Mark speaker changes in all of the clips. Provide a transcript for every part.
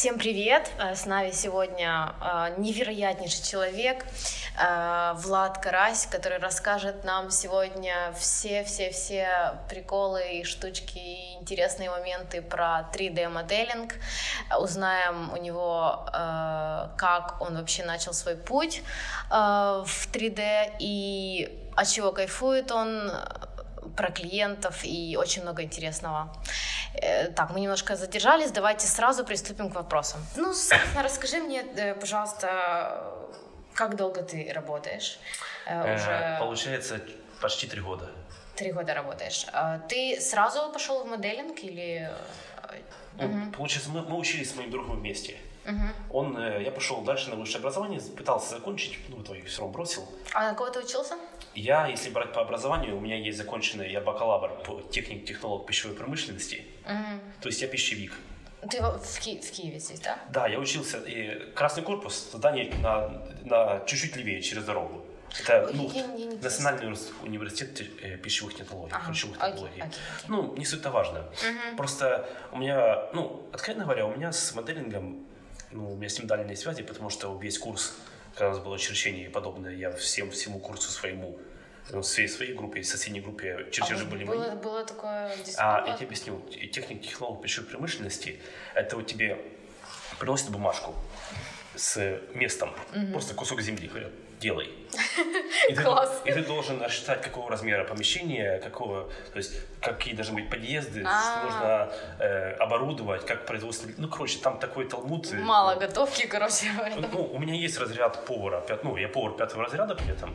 Speaker 1: Всем привет! Э, С нами сегодня э, невероятнейший человек э, Влад Карась, который расскажет нам сегодня все-все-все приколы и штучки, и интересные моменты про 3D-моделинг. Узнаем у него, как он вообще начал свой путь в 3D и от чего кайфует он, про клиентов и очень много интересного. Э, Так, мы немножко задержались, давайте сразу приступим к вопросам. Ну, собственно, расскажи мне, э, пожалуйста, как долго ты работаешь? Э, Уже
Speaker 2: Получается почти три года.
Speaker 1: три года работаешь. А Ты сразу пошел в моделинг или...
Speaker 2: Ну, Получается, мы, мы учились с моим другом вместе.
Speaker 1: Мгм.
Speaker 2: Он, э, я пошел дальше на высшее образование, пытался закончить, ну, в итоге все равно бросил.
Speaker 1: А на кого ты учился?
Speaker 2: Я, если брать по образованию, у меня есть законченный, я бакалавр по техник-технолог пищевой промышленности,
Speaker 1: Мгм.
Speaker 2: то есть я пищевик.
Speaker 1: Ты в, Ки- в Киеве здесь, да?
Speaker 2: Да, я учился, и Красный корпус, здание на, на чуть-чуть левее, через дорогу. Это ну,
Speaker 1: я- я
Speaker 2: Национальный универс- университет э, пищевых технологий,
Speaker 1: Ага, окей,
Speaker 2: технологий.
Speaker 1: окей, окей.
Speaker 2: Ну, не суть-то важно.
Speaker 1: Мгм.
Speaker 2: Просто у меня, ну, откровенно говоря, у меня с моделингом, ну, у меня с ним дальние связи, потому что весь курс, у нас было черчение и подобное, я всем, всему курсу своему, ну, всей своей группе, и соседней группе чертежи
Speaker 1: А
Speaker 2: были
Speaker 1: было,
Speaker 2: мои.
Speaker 1: было такое
Speaker 2: А я тебе объясню, техник технолог пищевой промышленности, это вот тебе приносят бумажку с местом, просто кусок земли, говорят, делай. И ты,
Speaker 1: Класс.
Speaker 2: и ты должен рассчитать, какого размера помещения, какого, то есть какие должны быть подъезды,
Speaker 1: А.
Speaker 2: нужно э, оборудовать, как производство. Ну, короче, там такой талмуд. э,
Speaker 1: Мало готовки, короче.
Speaker 2: Ну, у меня есть разряд повара, ну, я повар пятого разряда при этом.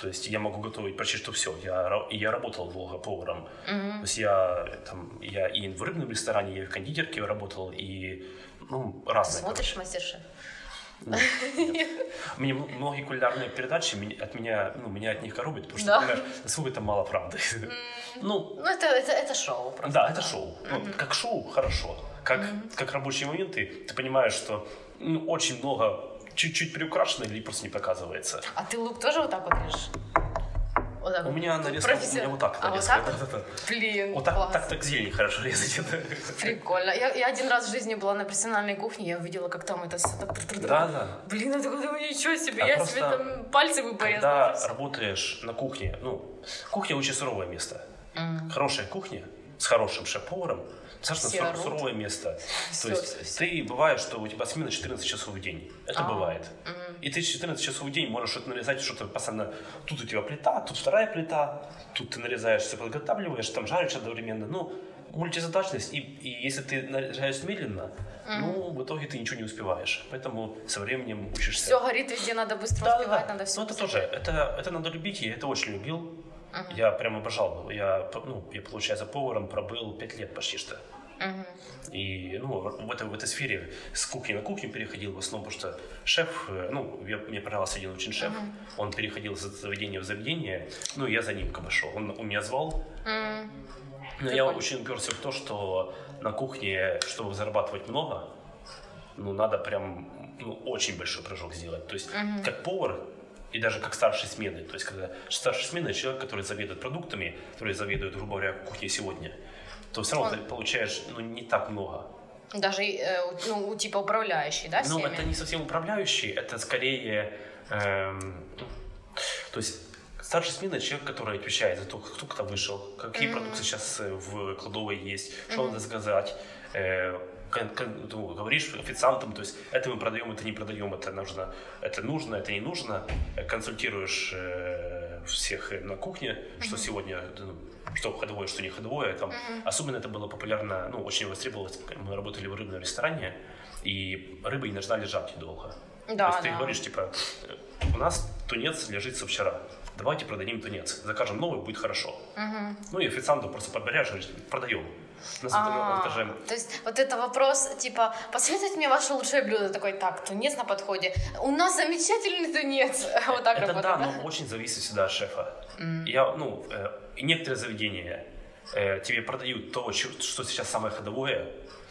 Speaker 2: То есть я могу готовить почти что все. Я, я работал долго поваром.
Speaker 1: Мгм.
Speaker 2: То есть я, там, я и в рыбном ресторане, и в кондитерке работал, и ну,
Speaker 1: Ты
Speaker 2: разные.
Speaker 1: смотришь мастер-шеф?
Speaker 2: Мне многие кулинарные передачи от меня, ну, меня от них коробят, потому что, понимаешь, насколько это мало правды. Ну,
Speaker 1: Ну, это, это, это шоу просто.
Speaker 2: да, это шоу. Ну, как шоу хорошо. Как, как рабочие моменты, ты понимаешь, что ну, очень много чуть-чуть приукрашено или просто не показывается.
Speaker 1: А ты лук тоже вот так вот режешь? Вот так
Speaker 2: У меня нарезка, у
Speaker 1: Профессия-
Speaker 2: меня вот так
Speaker 1: А, вот так? Блин,
Speaker 2: Вот так, так, так зелень хорошо резать.
Speaker 1: Прикольно. Я, я один раз в жизни была на профессиональной кухне, я увидела, как там это все так...
Speaker 2: Да, да.
Speaker 1: Блин, я такой думаю, ничего себе,
Speaker 2: А
Speaker 1: я себе там пальцы бы порезала.
Speaker 2: Когда работаешь на кухне, ну, кухня очень суровое место. Хорошая кухня с хорошим шеф-поваром, достаточно
Speaker 1: Все
Speaker 2: сур- суровое место.
Speaker 1: Всё,
Speaker 2: То есть
Speaker 1: всё, всё.
Speaker 2: ты бывает, что у тебя смена 14 часов в день. Это
Speaker 1: А,
Speaker 2: бывает.
Speaker 1: мгм.
Speaker 2: И ты 14 часов в день можешь что-то нарезать, что-то постоянно. Тут у тебя плита, тут вторая плита, тут ты нарезаешь, все подготавливаешь, там жаришь одновременно. Ну, мультизадачность. И, и если ты нарезаешь медленно, ну, в итоге ты ничего не успеваешь. Поэтому со временем учишься.
Speaker 1: Все горит везде, надо быстро
Speaker 2: Да,
Speaker 1: успевать,
Speaker 2: да.
Speaker 1: надо все
Speaker 2: Ну, это тоже, это, это надо любить, я это очень любил. Я прям обожал. Я, ну, я, получается, поваром пробыл 5 лет почти что. И ну, в, этой, в этой сфере с кухни на кухню переходил в основном, потому что шеф, э, ну, я, мне понравился один очень шеф, он переходил из заведения в заведение, ну, я за ним как бы шел. Он, он меня звал, но я
Speaker 1: Прикольно.
Speaker 2: очень уперся в то, что на кухне, чтобы зарабатывать много, ну, надо прям ну, очень большой прыжок сделать. То есть, как повар и даже как старший смены. То есть, когда старший смены человек, который заведует продуктами, который заведует, грубо говоря, кухней сегодня, то все равно
Speaker 1: Он-
Speaker 2: ты получаешь ну, не так много.
Speaker 1: Даже, э, ну, типа управляющий, да,
Speaker 2: Ну,
Speaker 1: всеми?
Speaker 2: это не совсем управляющий, это скорее... эм, ну, то есть старший смена человек, который отвечает за то, кто кто вышел, какие продукты сейчас э, в кладовой есть, что надо заказать. э, ну, говоришь официантам, то есть это мы продаем, это не продаем, это нужно, это нужно, это не нужно. Консультируешь э, всех э, на кухне, что сегодня, ну, что ходовое, что не ходовое. Там. Особенно это было популярно, ну, очень востребовалось. Мы работали в рыбном ресторане, и рыбы не должна лежать долго.
Speaker 1: Да,
Speaker 2: То есть ты
Speaker 1: да.
Speaker 2: говоришь, типа, у нас тунец лежит со вчера. Давайте продадим тунец. Закажем новый, будет хорошо. Ну и официанту просто подберешь, говоришь, продаем.
Speaker 1: А,
Speaker 2: же-
Speaker 1: То есть вот это вопрос, типа, посоветуйте мне ваше лучшее блюдо. Такой, так, тунец на подходе. У нас замечательный тунец. Вот так
Speaker 2: это да, но очень зависит всегда от шефа. Я, ну, э, некоторые заведения э, тебе продают то, что сейчас самое ходовое.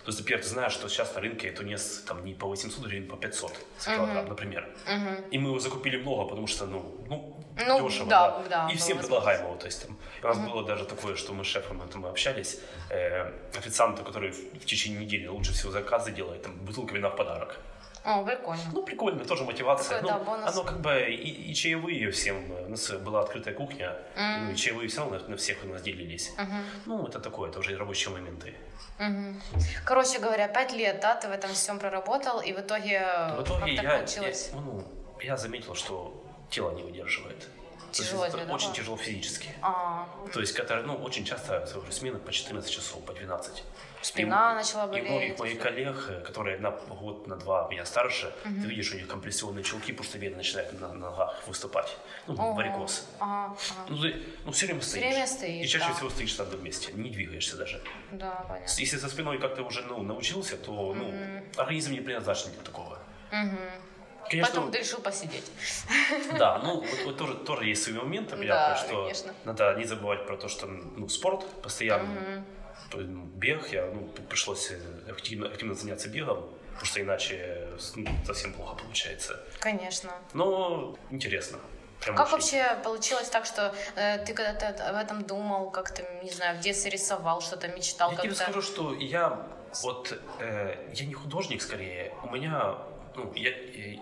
Speaker 2: Есть, например, ты знаешь, что сейчас на рынке тунец там не по 800 гривен, по 500 за килограмм, uh-huh. например. Uh-huh. И мы его закупили много, потому что, ну, ну, ну дешево, да. да. да и всем предлагаем его. То есть, там, у нас uh-huh. было даже такое, что мы с шефом это мы общались, э, официанту, который в, в течение недели лучше всего заказы делает, там, бутылка вина в подарок.
Speaker 1: О, прикольно.
Speaker 2: Ну, прикольно, тоже мотивация. Такой, ну, да, бонус. Оно как бы и, и чаевые всем. У нас была открытая кухня, mm. ну, и чаевые все равно на, на всех у нас делились. Mm-hmm. Ну, это такое, это уже рабочие моменты.
Speaker 1: Угу. Короче говоря, пять лет, да, ты в этом всем проработал, и в итоге,
Speaker 2: в итоге как я, получилось? Я, ну, я заметил, что тело не выдерживает. Тяжело это да, очень тяжело физически. А. То есть, который, ну, очень часто смены по 14 часов, по 12.
Speaker 1: Спина и, начала болеть. И
Speaker 2: многих моих коллег, которые на год, на два меня старше, угу. ты видишь, у них компрессионные челки, потому что вена начинает на ногах выступать. Ну, Ого. варикоз. Ага, ага. Ну, ты ну, все время стоишь. Все время стоишь, И чаще да. всего стоишь на одном месте, не двигаешься даже.
Speaker 1: Да, понятно.
Speaker 2: Если со спиной как-то уже ну, научился, то ну, организм не предназначен для такого.
Speaker 1: Угу. Конечно, Потом ты решил посидеть.
Speaker 2: Да, ну вот, вот тоже, тоже есть свои моменты, да, что конечно. надо не забывать про то, что ну, спорт постоянно. Угу. Бег, я ну, пришлось активно, активно заняться бегом, потому что иначе ну, совсем плохо получается.
Speaker 1: Конечно.
Speaker 2: Но интересно.
Speaker 1: Прям как очень. вообще получилось так, что э, ты когда-то об этом думал, как то не знаю, в детстве рисовал, что-то мечтал?
Speaker 2: Я тебе скажу, что я вот э, я не художник скорее, у меня ну, я,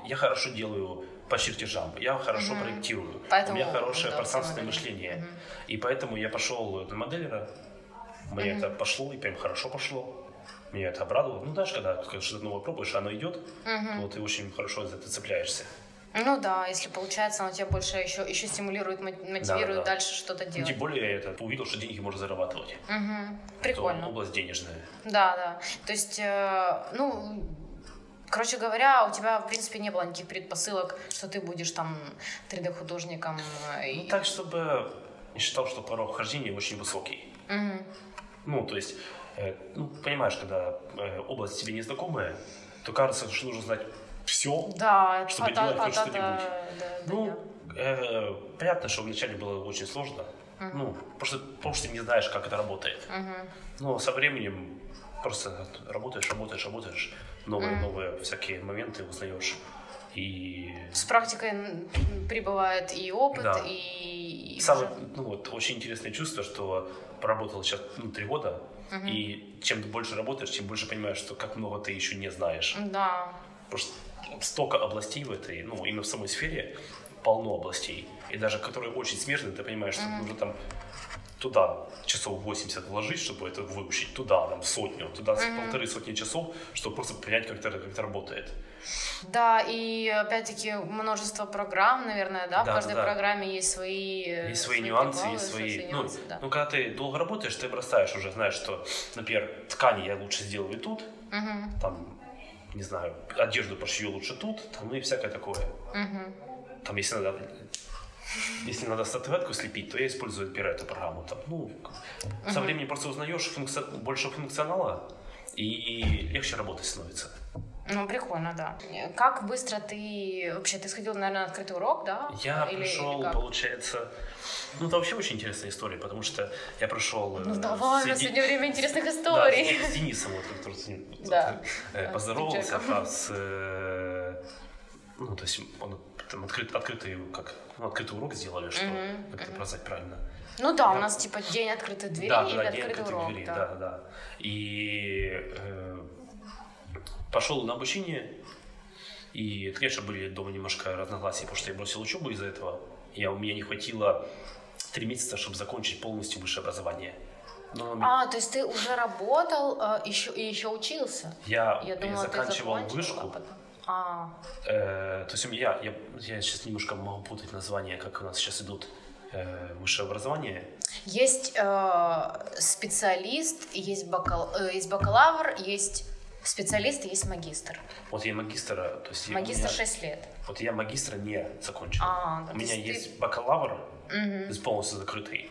Speaker 2: я хорошо делаю по чертежам, я хорошо mm-hmm. проектирую, поэтому, у меня хорошее пространственное мышление. Mm-hmm. И поэтому я пошел на моделера, мне mm-hmm. это пошло, и прям хорошо пошло. Меня это обрадовало. Ну, знаешь, когда что-то новое пробуешь, оно идет, mm-hmm. то ты очень хорошо за это цепляешься.
Speaker 1: Ну да, если получается, оно тебя больше еще, еще стимулирует, мотивирует да, да. дальше что-то делать. Ну,
Speaker 2: тем более я это увидел, что деньги можно зарабатывать.
Speaker 1: Угу. Прикольно.
Speaker 2: Это область денежная.
Speaker 1: Да, да. То есть, э, ну, Короче говоря, у тебя, в принципе, не было никаких предпосылок, что ты будешь там 3D-художником.
Speaker 2: Э, и... Ну, так, чтобы я считал, что порог хождения очень высокий. Угу. Ну, то есть, э, ну, понимаешь, когда э, область тебе незнакомая, то кажется, что нужно знать все,
Speaker 1: да,
Speaker 2: чтобы а, делать а, хоть а, что-нибудь. Да, да, ну, э, понятно, что вначале было очень сложно. Угу. Ну, просто потому что ты не знаешь, как это работает. Угу. Но со временем просто работаешь, работаешь, работаешь новые, mm. новые всякие моменты узнаешь. И...
Speaker 1: С практикой прибывает и опыт, да. и...
Speaker 2: Самое, ну, вот, очень интересное чувство, что поработал сейчас ну, три года, угу. и чем ты больше работаешь, тем больше понимаешь, что как много ты еще не знаешь.
Speaker 1: Да.
Speaker 2: Просто столько областей в этой, ну, именно в самой сфере полно областей. И даже которые очень смежные, ты понимаешь, что mm нужно там туда часов 80 вложить, чтобы это выучить, туда там сотню, туда mm-hmm. полторы сотни часов, чтобы просто понять, как это, как это работает.
Speaker 1: Да, и опять-таки множество программ, наверное, да, да в каждой да, да. программе есть свои...
Speaker 2: Есть свои, свои нюансы, приколы, есть свои... свои нюансы, ну, да. ну, когда ты долго работаешь, ты бросаешь уже, знаешь, что, например, ткани я лучше сделаю тут, угу. там, не знаю, одежду пошью лучше тут, там, ну и всякое такое. Угу. Там, если надо если надо статуэтку слепить, то я использую Пера эту программу. Там, ну. Со временем просто узнаешь функци... больше функционала, и легче работать становится.
Speaker 1: Ну, прикольно, да. Как быстро ты... Вообще, ты сходил, наверное, на открытый урок, да?
Speaker 2: Я или, пришел, или получается... Ну, это вообще очень интересная история, потому что я прошел...
Speaker 1: Ну, давай, у нас сегодня время интересных историй.
Speaker 2: Да, с Денисом, вот, который с ним да. Э, поздоровался, а с... Ну, то есть он там открыт, открытый, как, ну, открытый урок сделали, что mm-hmm. как это mm-hmm. правильно.
Speaker 1: Ну да, у нас типа день открытых дверей да, или да, открытый день урок. Дверей,
Speaker 2: да. да, да. И э, пошел на обучение, и, конечно, были дома немножко разногласия, потому что я бросил учебу из-за этого. Я, у меня не хватило три месяца, чтобы закончить полностью высшее образование.
Speaker 1: Но... А, то есть ты уже работал э, еще, и еще учился?
Speaker 2: Я, я думала, заканчивал вышку. А потом...
Speaker 1: А.
Speaker 2: Э, то есть меня, я, я сейчас немножко могу путать названия, как у нас сейчас идут э, высшее образование.
Speaker 1: Есть э, специалист, есть, бакал, э, есть бакалавр, есть специалист есть магистр.
Speaker 2: Вот я магистра, то есть
Speaker 1: магистр меня, 6 лет.
Speaker 2: Вот я магистра не закончил. А, у меня есть ты... бакалавр, угу. полностью закрытый.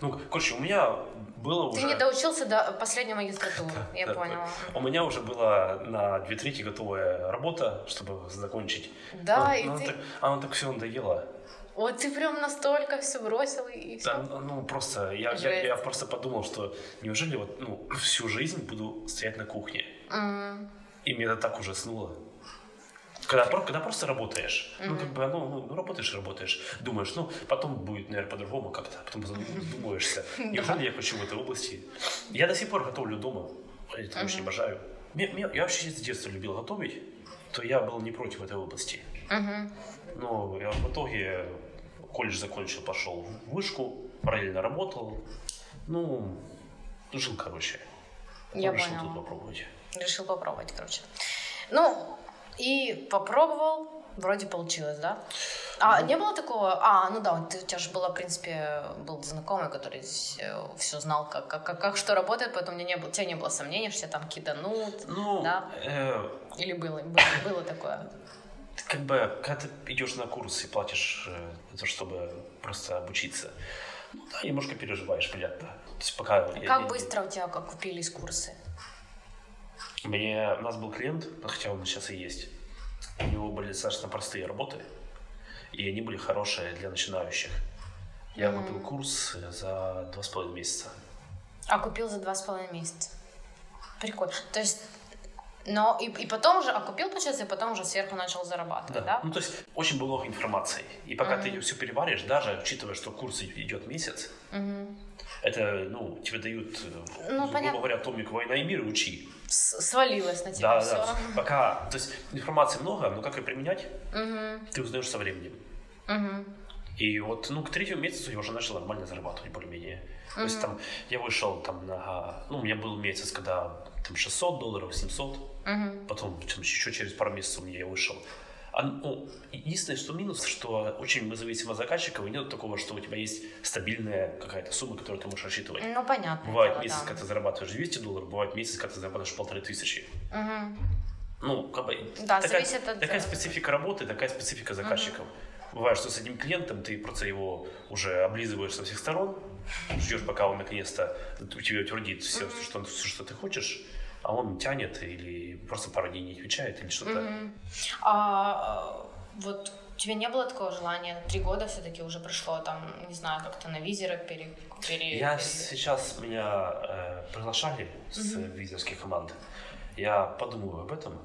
Speaker 2: Ну, короче, у меня было
Speaker 1: Ты
Speaker 2: уже...
Speaker 1: не доучился до последней магистратуры, я поняла.
Speaker 2: У меня уже была на две трети готовая работа, чтобы закончить.
Speaker 1: Да, и
Speaker 2: ты... Оно так все надоело.
Speaker 1: Вот ты прям настолько все бросил и все.
Speaker 2: Да, ну просто я, я, я просто подумал, что неужели вот ну, всю жизнь буду стоять на кухне.
Speaker 1: Мгм.
Speaker 2: И меня это так ужаснуло. Когда, когда просто работаешь, ну, как бы, ну, ну, работаешь работаешь, думаешь, ну, потом будет, наверное, по-другому как-то, потом задумаешься, неужели я хочу в этой области? Я до сих пор готовлю дома, я это очень обожаю. Я вообще с детства любил готовить, то я был не против этой области. Но я в итоге колледж закончил, пошел в вышку, параллельно работал, ну, жил, короче.
Speaker 1: Я
Speaker 2: решил тут попробовать.
Speaker 1: Решил попробовать, короче. Ну, и попробовал, вроде получилось, да? А не было такого, а, ну да, ты, у тебя же было, в принципе, был знакомый, который все знал, как, как, как, как что работает, поэтому у, меня не было, у тебя не было сомнений, что тебя там киданут,
Speaker 2: Ну,
Speaker 1: Да.
Speaker 2: э,
Speaker 1: или было, было, было такое?
Speaker 2: как бы, когда ты идешь на курс и платишь э, за то, чтобы просто обучиться, ну да, немножко переживаешь, понятно. То есть пока... я-
Speaker 1: Как
Speaker 2: я-
Speaker 1: быстро у тебя как купились курсы?
Speaker 2: Мне, у нас был клиент, хотя он сейчас и есть, у него были достаточно простые работы, и они были хорошие для начинающих. Я купил курс за два с половиной месяца.
Speaker 1: А купил за два с половиной месяца. Прикольно. То есть, но и, и потом уже, а купил, получается, и потом уже сверху начал зарабатывать, да?
Speaker 2: Ну, то есть очень много информации. И пока ты ее все переваришь, даже учитывая, что курс идет месяц, это, ну, тебе дают, э,
Speaker 1: Ну,
Speaker 2: грубо говоря, томик «Война и мир» учи.
Speaker 1: С- свалилось на тебя
Speaker 2: Да,
Speaker 1: все.
Speaker 2: да. Пока, то есть информации много, но как ее применять, ты узнаешь со временем. И вот, ну, к третьему месяцу я уже начал нормально зарабатывать более-менее. То есть там я вышел там на, ну, у меня был месяц, когда там 600 долларов, 700, потом там, еще через пару месяцев меня я вышел. А, ну, единственное, что минус, что очень мы зависим от заказчиков, и нет такого, что у тебя есть стабильная какая-то сумма, которую ты можешь рассчитывать.
Speaker 1: Ну, понятно.
Speaker 2: Бывает
Speaker 1: дело,
Speaker 2: месяц,
Speaker 1: да.
Speaker 2: когда ты зарабатываешь 200 долларов, бывает месяц, когда ты зарабатываешь полторы тысячи.
Speaker 1: Мгм.
Speaker 2: Ну, как бы,
Speaker 1: Да,
Speaker 2: такая,
Speaker 1: зависит от-
Speaker 2: такая специфика работы, такая специфика заказчиков. Бывает, что с одним клиентом ты просто его уже облизываешь со всех сторон, ждешь, пока он наконец-то у тебя утвердит все, что, все, что ты хочешь, а он тянет или просто пару дней не отвечает или что-то.
Speaker 1: А э, вот у тебя не было такого желания? Три года все-таки уже прошло, там, не знаю, как-то на визера пере... пере-
Speaker 2: Я
Speaker 1: пере-
Speaker 2: сейчас меня э, приглашали с визерских команд. Я подумаю об этом,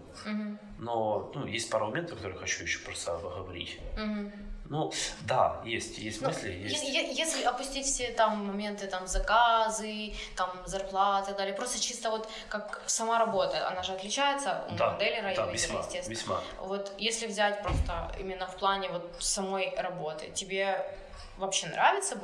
Speaker 2: но ну, есть пару моментов, которые хочу еще просто поговорить.
Speaker 1: Мгм.
Speaker 2: Ну, да, есть, есть
Speaker 1: Ну,
Speaker 2: мысли, есть.
Speaker 1: е- е- Если опустить все там моменты, там, заказы, там, зарплаты и далее, просто чисто вот как сама работа, она же отличается у
Speaker 2: Да,
Speaker 1: моделера и
Speaker 2: да,
Speaker 1: визера,
Speaker 2: весьма,
Speaker 1: естественно.
Speaker 2: весьма.
Speaker 1: Вот если взять просто именно в плане вот самой работы, тебе вообще нравится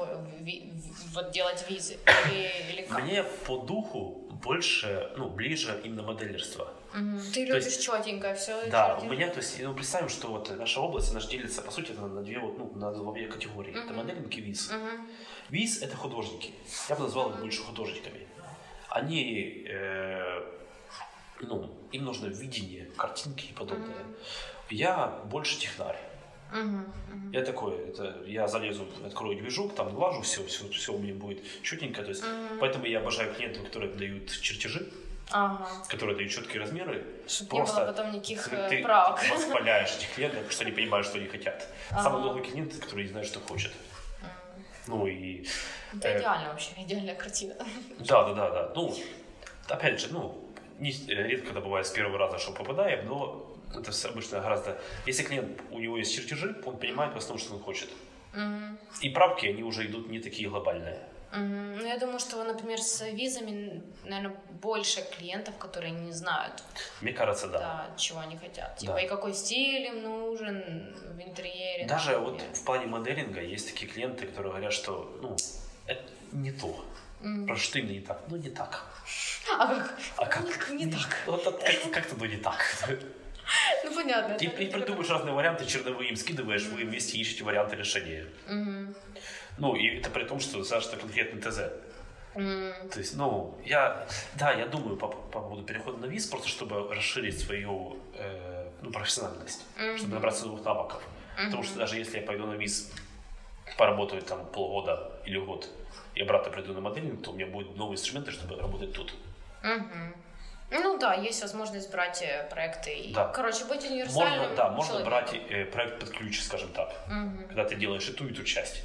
Speaker 1: вот делать визы или, или как?
Speaker 2: Мне по духу больше, ну, ближе именно моделерство.
Speaker 1: Мгм. Ты
Speaker 2: То
Speaker 1: любишь
Speaker 2: есть-
Speaker 1: четенько все.
Speaker 2: Да, у меня, то есть, ну, представим, что вот наша область, она же делится, по сути, на, на две, вот, ну, на две категории. Это моделинг и виз. Виз — это художники. Я бы назвал их больше художниками. Они, э, ну, им нужно видение, картинки и подобное. Я больше технарь. Я такой, это, я залезу, открою движок, там глажу, все, все, все у меня будет чутенько. То есть, поэтому я обожаю клиентов, которые дают чертежи,
Speaker 1: Ага.
Speaker 2: которые дают четкие размеры.
Speaker 1: Чтоб не было потом никаких, э,
Speaker 2: ты
Speaker 1: правок.
Speaker 2: воспаляешь этих клиентов, потому что они понимают, что они хотят.
Speaker 1: Ага.
Speaker 2: Самый долгий клиент, который не знает, что хочет. Ну и...
Speaker 1: Это
Speaker 2: э,
Speaker 1: идеально вообще, идеальная картина.
Speaker 2: Да, да, да, да. Ну, опять же, ну, не, э, редко это бывает с первого раза, что попадаем, но это всё обычно гораздо... Если клиент, у него есть чертежи, он понимает в основном, что он хочет. И правки, они уже идут не такие глобальные.
Speaker 1: Ну, я думаю, что, например, с визами, наверное, больше клиентов, которые не знают,
Speaker 2: Мне кажется, да.
Speaker 1: да, чего они хотят. Типа,
Speaker 2: Да.
Speaker 1: и какой стиль им нужен в интерьере.
Speaker 2: Даже вот
Speaker 1: например.
Speaker 2: в плане моделинга есть такие клиенты, которые говорят, что, ну, это не то. Просто что именно не так? Ну, не так.
Speaker 1: А как?
Speaker 2: А как?
Speaker 1: Не так.
Speaker 2: Вот это как- как-то, ну, не так.
Speaker 1: Ну, понятно.
Speaker 2: И, придумаешь разные варианты, черновые им скидываешь, вы вместе ищете варианты решения. Ну, и это при том, что достаточно конкретный ТЗ. То есть, ну, я, да, я думаю по, по поводу перехода на виз, просто чтобы расширить свою э, ну, профессиональность, чтобы набраться новых навыков. Потому что даже если я пойду на виз, поработаю там полгода или год, и обратно приду на моделинг, то у меня будут новые инструменты, чтобы работать тут.
Speaker 1: Ну да, есть возможность брать э, проекты и,
Speaker 2: Да.
Speaker 1: короче, быть универсальным
Speaker 2: Можно, да, можно
Speaker 1: человеком.
Speaker 2: брать э, проект под ключ, скажем так, когда ты делаешь и ту, и ту часть.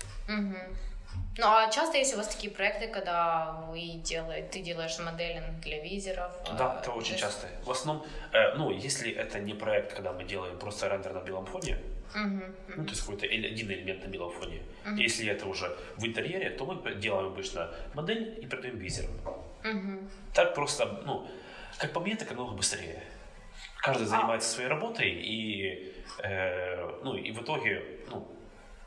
Speaker 1: Ну, а часто есть у вас такие проекты, когда вы делаете, ты делаешь моделинг для визеров?
Speaker 2: Да,
Speaker 1: э,
Speaker 2: это очень
Speaker 1: есть-
Speaker 2: часто. В основном, э, ну, если это не проект, когда мы делаем просто рендер на белом фоне,
Speaker 1: Мгм,
Speaker 2: ну, то есть какой-то один элемент на белом фоне. Если это уже в интерьере, то мы делаем обычно модель и продаем визером.
Speaker 1: мгм.
Speaker 2: Так просто, ну, как по мне, так намного быстрее. Каждый занимается своей работой, и, э, ну, и в итоге ну,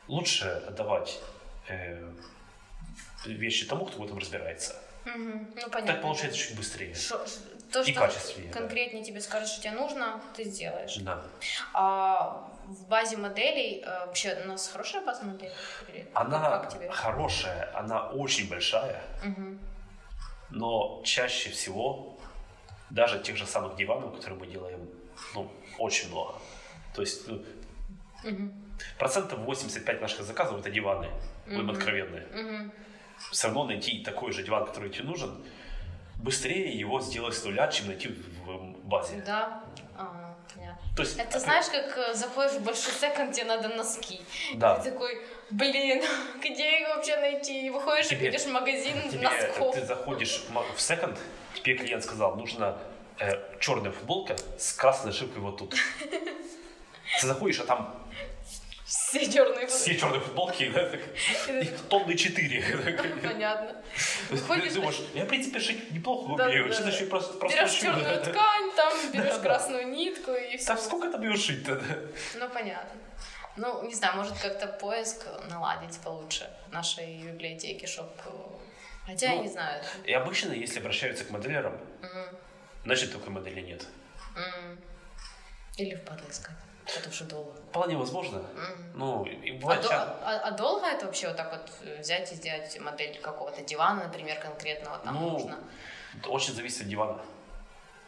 Speaker 2: лучше отдавать э, вещи тому, кто в этом разбирается.
Speaker 1: Мгм. Ну, понятно.
Speaker 2: Так получается чуть быстрее.
Speaker 1: Шо- то,
Speaker 2: И
Speaker 1: что
Speaker 2: качественнее, да.
Speaker 1: конкретнее тебе скажут, что тебе нужно, ты сделаешь.
Speaker 2: Да.
Speaker 1: А в базе моделей э, вообще у нас хорошая база моделей? Или
Speaker 2: Она
Speaker 1: как тебе?
Speaker 2: хорошая, она очень большая,
Speaker 1: Мгм.
Speaker 2: но чаще всего даже тех же самых диванов, которые мы делаем, ну, очень много. То есть ну,
Speaker 1: Мгм.
Speaker 2: Процентов 85 наших заказов это диваны, будем откровенны.
Speaker 1: Мгм.
Speaker 2: Все равно найти такой же диван, который тебе нужен, быстрее его сделать с нуля, чем найти в базе.
Speaker 1: Да. Понятно.
Speaker 2: То есть,
Speaker 1: Это знаешь, как э, заходишь в большой секонд, тебе надо носки.
Speaker 2: Да.
Speaker 1: Ты такой, блин, где их вообще найти? И выходишь и
Speaker 2: Тебе-
Speaker 1: идешь в магазин
Speaker 2: тебе,
Speaker 1: носков.
Speaker 2: ты заходишь в секонд, тебе клиент сказал, нужна э, черная футболка с красной нашивкой вот тут. Ты заходишь, а там
Speaker 1: Все черные
Speaker 2: все черные футболки, да, так, их тонны четыре.
Speaker 1: Понятно.
Speaker 2: Ты думаешь, я, в принципе, шить неплохо умею, что еще просто
Speaker 1: берешь черную ткань, там берешь красную нитку и все.
Speaker 2: Так сколько там ее шить-то?
Speaker 1: Ну, понятно. Ну, не знаю, может как-то поиск наладить получше нашей библиотеки, чтоб... э, Хотя я
Speaker 2: Ну,
Speaker 1: не знаю.
Speaker 2: И обычно, если обращаются к моделерам,
Speaker 1: Мгм.
Speaker 2: значит, такой модели нет.
Speaker 1: М. Или впадло искать. Это уже долго.
Speaker 2: Вполне возможно. Ну, и
Speaker 1: А,
Speaker 2: бывает
Speaker 1: до-
Speaker 2: ча-
Speaker 1: а- а долго это вообще вот так вот э, взять и сделать модель какого-то дивана, например, конкретного там
Speaker 2: Ну,
Speaker 1: нужно?
Speaker 2: Очень зависит от дивана.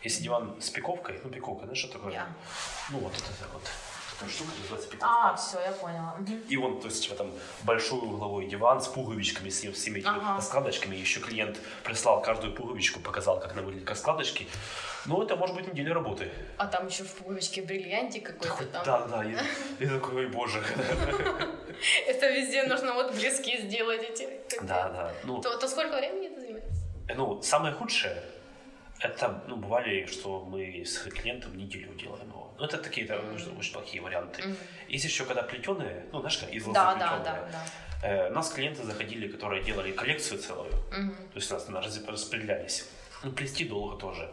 Speaker 2: Если диван с пиковкой, ну пиковка, знаешь, что такое?
Speaker 1: Я.
Speaker 2: Ну вот это вот. Такая штука называется пиковка.
Speaker 1: А, все, я поняла.
Speaker 2: И он, то есть, типа, там большой угловой диван с пуговичками, с всеми этими
Speaker 1: Ага.
Speaker 2: раскладочками. Еще клиент прислал каждую пуговичку, показал, как она выглядит, раскладочки. Ну, это может быть неделя работы.
Speaker 1: А там еще в пуговичке бриллиантик какой-то там.
Speaker 2: Да, да, я, я такой, ой, боже.
Speaker 1: Это везде нужно вот блески сделать эти.
Speaker 2: Да, да. Ну,
Speaker 1: То, то сколько времени это занимает?
Speaker 2: ну, самое худшее, это, ну, бывали, что мы с клиентом неделю делаем его. Ну, это такие, это очень, очень плохие варианты.
Speaker 1: Мгм.
Speaker 2: Есть еще, когда плетеные, ну, знаешь, из лозы
Speaker 1: Да, да,
Speaker 2: плетеные.
Speaker 1: да, да.
Speaker 2: Э, у нас клиенты заходили, которые делали коллекцию целую.
Speaker 1: Мгм.
Speaker 2: То есть у нас на раз- распределялись. Ну, плести долго тоже.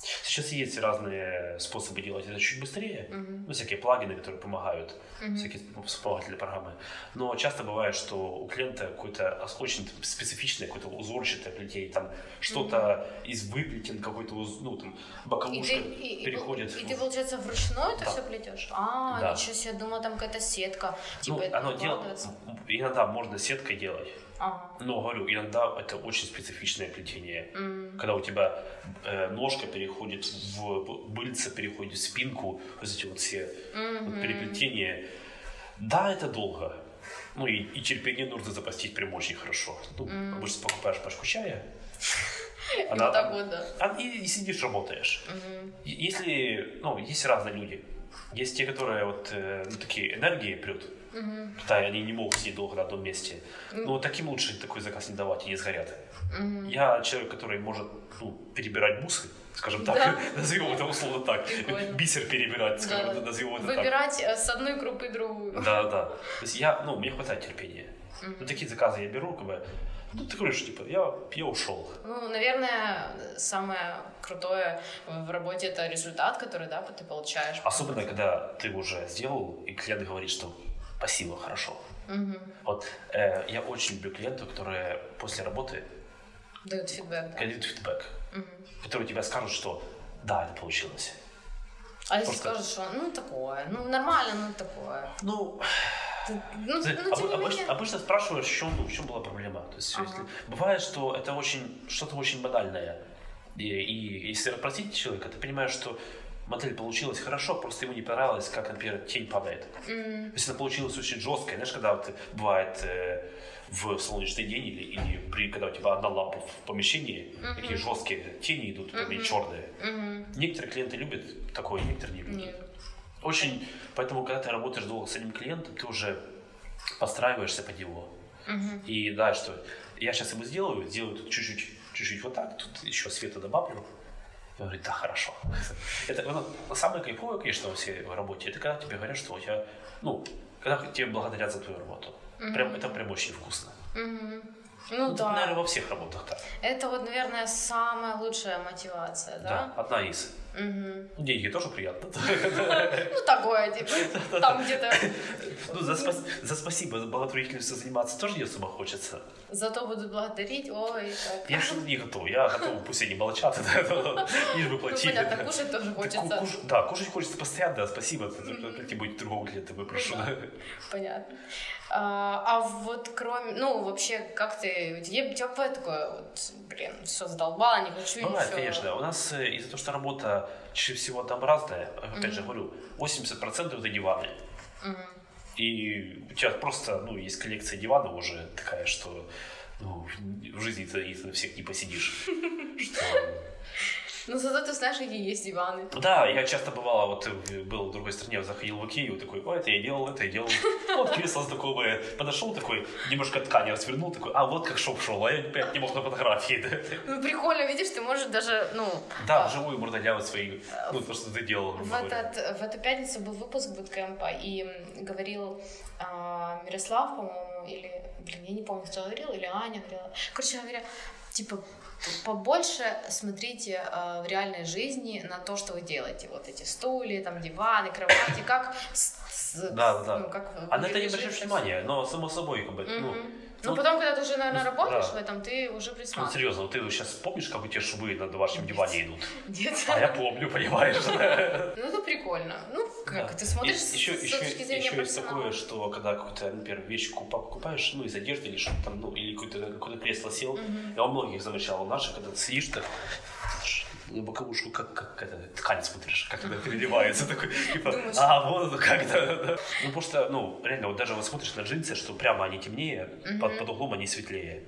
Speaker 2: Сейчас есть разные способы делать это чуть быстрее.
Speaker 1: Мгм.
Speaker 2: Ну, всякие плагины, которые помогают,
Speaker 1: Мгм.
Speaker 2: всякие вспомогательные программы. Но часто бывает, что у клиента какое-то очень специфичное, какое-то узорчатое плетение, там что-то из выплетен, какой-то, уз- ну, там,
Speaker 1: И
Speaker 2: боковушка
Speaker 1: ты, и, и пол-
Speaker 2: переходит.
Speaker 1: и
Speaker 2: в-
Speaker 1: ты, получается, вручную это
Speaker 2: Да.
Speaker 1: все плетешь? А,
Speaker 2: Да.
Speaker 1: ничего себе, думала, там какая-то сетка. Типа
Speaker 2: ну, оно дело,
Speaker 1: укладывается.
Speaker 2: иногда можно сеткой делать,
Speaker 1: Ага.
Speaker 2: но, говорю, иногда это очень специфичное плетение.
Speaker 1: М.
Speaker 2: Когда у тебя э, ножка переходит в быльце, переходит в спинку, вот эти вот все вот переплетения. Да, это долго. Ну и, и терпение нужно запастись прям очень хорошо. Ну, обычно покупаешь пачку чая,
Speaker 1: И вот так вот, да.
Speaker 2: а, и, и сидишь, работаешь. И- Если, ну, есть разные люди. Есть те, которые вот э, ну, такие энергии прют. Да, и они не могут сидеть долго на одном месте. Ну, вот таким лучше такой заказ не давать, они сгорят.
Speaker 1: Мгм.
Speaker 2: Я человек, который может ну, перебирать бусы, скажем так,
Speaker 1: Да.
Speaker 2: назовем это условно так.
Speaker 1: Прикольно.
Speaker 2: Бисер перебирать, скажем,
Speaker 1: Да.
Speaker 2: назовем это так.
Speaker 1: Выбирать э, с одной группы другую.
Speaker 2: Да, да. То есть я, ну, мне хватает терпения. Ну, такие заказы я беру, как бы, ну, ты говоришь, типа, я, я ушел.
Speaker 1: Ну, наверное, самое крутое в работе это результат, который, да, ты получаешь.
Speaker 2: Особенно, когда ты уже сделал, и клиент говорит, что спасибо, хорошо.
Speaker 1: Мгм.
Speaker 2: Вот э, я очень люблю клиентов, которые после работы
Speaker 1: Дают фидбэк, да.
Speaker 2: дают фидбэк,
Speaker 1: Мгм.
Speaker 2: которые тебе скажут, что да, это получилось.
Speaker 1: А если
Speaker 2: Просто-
Speaker 1: скажут, что ну такое, ну нормально, ну такое.
Speaker 2: Ну,
Speaker 1: Ты- Ну,
Speaker 2: Ты
Speaker 1: ну, тем
Speaker 2: обы-
Speaker 1: не
Speaker 2: обычно,
Speaker 1: менее.
Speaker 2: обычно спрашиваешь, в чем, в чем была проблема. То есть,
Speaker 1: Ага.
Speaker 2: если- бывает, что это очень что-то очень банальное. И, и если расспросить человека, ты понимаешь, что модель получилась хорошо, просто ему не понравилось, как, например, тень падает.
Speaker 1: М,
Speaker 2: То есть она получилась очень жесткая. Знаешь, когда вот бывает э, в солнечный день или, или при, когда у тебя одна лампа в помещении, такие жесткие тени идут, прям и черные.
Speaker 1: мгм.
Speaker 2: Некоторые клиенты любят такое, некоторые не любят.
Speaker 1: Нет.
Speaker 2: Очень, поэтому, когда ты работаешь долго с одним клиентом, ты уже подстраиваешься под него.
Speaker 1: Мгм.
Speaker 2: И да, что я сейчас ему сделаю, сделаю тут чуть-чуть, чуть-чуть вот так, тут еще света добавлю. Он говорит, да, хорошо. Это ну, самое кайфовое, конечно, во всей работе, это когда тебе говорят, что у тебя, ну, когда тебе благодарят за твою работу. Прям, это прям очень вкусно.
Speaker 1: Ну
Speaker 2: Ну,
Speaker 1: да.
Speaker 2: наверное, во всех работах так.
Speaker 1: Это вот, наверное, самая лучшая мотивация,
Speaker 2: Да,
Speaker 1: да?
Speaker 2: одна из. Ну, деньги тоже приятно.
Speaker 1: Ну, такое, типа, там где-то.
Speaker 2: Ну, за, спас- за спасибо, за благотворительностью заниматься тоже не особо хочется.
Speaker 1: Зато будут благодарить, ой, как.
Speaker 2: Я же не готов, я готов, пусть они молчат, лишь бы
Speaker 1: Ну,
Speaker 2: платили.
Speaker 1: понятно, кушать тоже хочется.
Speaker 2: Да, кушать хочется постоянно, да, спасибо, как-нибудь другого клиента выпрошу.
Speaker 1: Ну. Понятно. А, а вот кроме, ну, вообще, как ты, тебя бывает такое, вот, блин, все задолбало, не хочу
Speaker 2: Бывает,
Speaker 1: ничего.
Speaker 2: конечно. У нас э, из-за того, что работа чаще всего однообразная, опять же говорю, 80% это диваны.
Speaker 1: Мгм.
Speaker 2: И у тебя просто, ну, есть коллекция диванов уже такая, что ну, в жизни ты на всех не посидишь. Что
Speaker 1: Ну, зато ты знаешь, какие есть диваны.
Speaker 2: Да, я часто бывало, вот э, был в другой стране, заходил в Икею, такой, о, это я делал, это я делал. Вот кресло знакомое. Подошел такой, немножко ткани развернул, такой, а вот как шоп шел, а я опять не мог на фотографии. да.
Speaker 1: Ну, прикольно, видишь, ты можешь даже, ну...
Speaker 2: Да,
Speaker 1: а,
Speaker 2: вживую глянуть свои, ну, то, что ты делал.
Speaker 1: В, этот, в эту пятницу был выпуск буткемпа, и говорил а, Мирослав, по-моему, или, блин, я не помню, кто говорил, или Аня говорила. Короче говоря, типа, побольше смотрите а, в реальной жизни на то, что вы делаете. Вот эти стулья, там, диваны, кровати, как... с- с-
Speaker 2: Да, да.
Speaker 1: Ну, как
Speaker 2: А на это не обращаешь внимания, но само собой, как бы, ну,
Speaker 1: Мгм. Ну,
Speaker 2: ну,
Speaker 1: потом, когда ты уже, наверное,
Speaker 2: ну,
Speaker 1: работаешь
Speaker 2: да.
Speaker 1: в этом, ты уже
Speaker 2: ну,
Speaker 1: присматриваешь.
Speaker 2: серьезно, вот ты сейчас помнишь, как у тебя швы на домашнем диване идут?
Speaker 1: Нет.
Speaker 2: А я помню, понимаешь?
Speaker 1: Ну, это прикольно. Ну, как, ты смотришь с,
Speaker 2: еще,
Speaker 1: точки зрения
Speaker 2: еще есть такое, что когда какую-то, например, вещь купа- покупаешь, ну, из одежды или что-то там, ну, или какое-то какое кресло сел, я у многих замечал, у наших, когда ты сидишь, так на боковушку, как, как это, ткань смотришь, как она переливается, такой, типа, а, вот как-то. Ну, потому что, ну, реально, вот даже вот смотришь на джинсы, что прямо они темнее, под, под углом они светлее.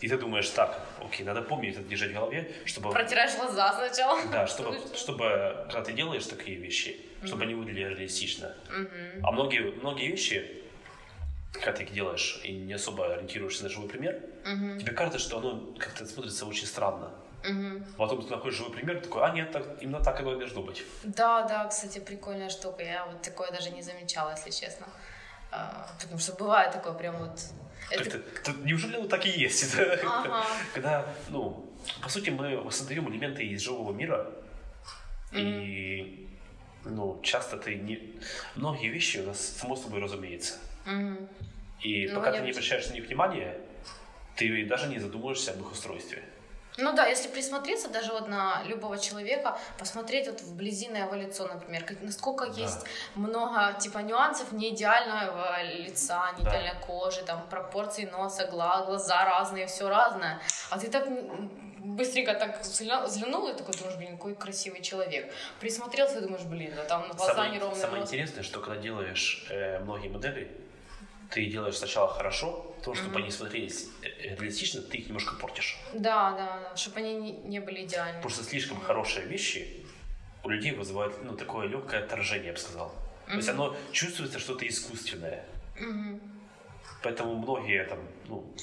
Speaker 2: И ты думаешь, так, окей, надо помнить это держать в голове, чтобы...
Speaker 1: Протираешь глаза сначала.
Speaker 2: Да, чтобы,
Speaker 1: Чтобы что?
Speaker 2: чтобы, когда ты делаешь такие вещи, чтобы они выглядели реалистично. А многие, многие вещи, когда ты их делаешь и не особо ориентируешься на живой пример, тебе кажется, что оно как-то смотрится очень странно.
Speaker 1: Мгм.
Speaker 2: Потом ты находишь живой пример, такой, а нет, так, именно так оно должно быть.
Speaker 1: Да, да, кстати, прикольная штука. Я вот такое даже не замечала, если честно. А, потому что бывает такое прям вот... Это...
Speaker 2: Как-то, то- неужели оно так и есть?
Speaker 1: Ага.
Speaker 2: Когда, ну, по сути, мы создаем элементы из живого мира, и, ну, часто ты не... Многие вещи у нас само собой разумеется.
Speaker 1: Мгм.
Speaker 2: И
Speaker 1: Ну,
Speaker 2: пока ты не обращаешь на них внимания, ты даже не задумываешься об их устройстве.
Speaker 1: Ну да, если присмотреться даже вот на любого человека, посмотреть вот вблизи на его лицо, например, как, насколько
Speaker 2: Да.
Speaker 1: есть много типа нюансов не идеального лица, не
Speaker 2: Да.
Speaker 1: идеальной кожи, там пропорции носа, гла- глаза разные, все разное. А ты так быстренько так взгля- взглянул и такой думаешь, блин, какой красивый человек. Присмотрелся и думаешь, блин, да там глаза
Speaker 2: самое,
Speaker 1: неровные.
Speaker 2: самое интересное, что когда делаешь э, многие модели, ты делаешь сначала хорошо, то, чтобы
Speaker 1: Мгм.
Speaker 2: они смотрелись э, реалистично, ты их немножко портишь.
Speaker 1: Да, да, да, чтобы они не, не были идеальны.
Speaker 2: Потому что слишком хорошие вещи у людей вызывают ну, такое легкое отторжение, я бы сказал. То есть оно чувствуется что-то искусственное.
Speaker 1: Мгм.
Speaker 2: Поэтому многие там, ну,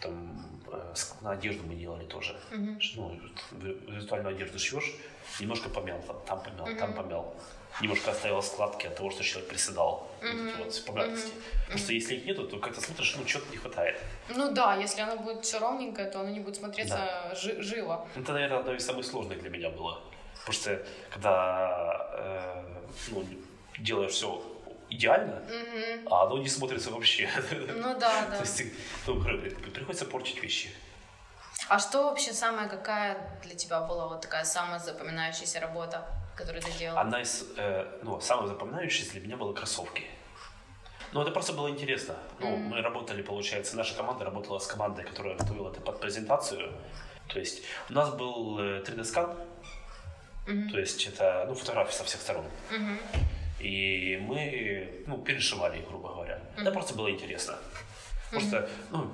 Speaker 2: там э, на одежду мы делали тоже.
Speaker 1: Мгм.
Speaker 2: Ну, виртуальную одежду шьешь, немножко помял, там, там помял, там
Speaker 1: Мгм.
Speaker 2: помял. Немножко оставила складки от того, что человек приседал. Вот
Speaker 1: Мгм.
Speaker 2: эти вот погадости. Потому что если их нету, то как-то смотришь, ну, что-то не хватает.
Speaker 1: Ну да, если оно будет все ровненькое, то оно не будет смотреться жи- живо.
Speaker 2: Это, наверное, одно из самых сложных для меня было. Потому что когда э, ну, делаешь все идеально,
Speaker 1: Мгм.
Speaker 2: а оно не смотрится вообще.
Speaker 1: Ну да, да.
Speaker 2: То есть ну, приходится портить вещи.
Speaker 1: А что вообще самая какая для тебя была вот такая самая запоминающаяся работа, которую ты делал?
Speaker 2: Одна из, э, ну, самых запоминающихся для меня были кроссовки. Ну, это просто было интересно. Ну,
Speaker 1: Мгм.
Speaker 2: мы работали, получается, наша команда работала с командой, которая готовила это под презентацию. То есть у нас был э, 3D-скан,
Speaker 1: Мгм.
Speaker 2: то есть это, ну, фотографии со всех сторон.
Speaker 1: Мгм.
Speaker 2: И мы, ну, перешивали их, грубо говоря. Это
Speaker 1: Мгм.
Speaker 2: просто было интересно. Потому что, ну,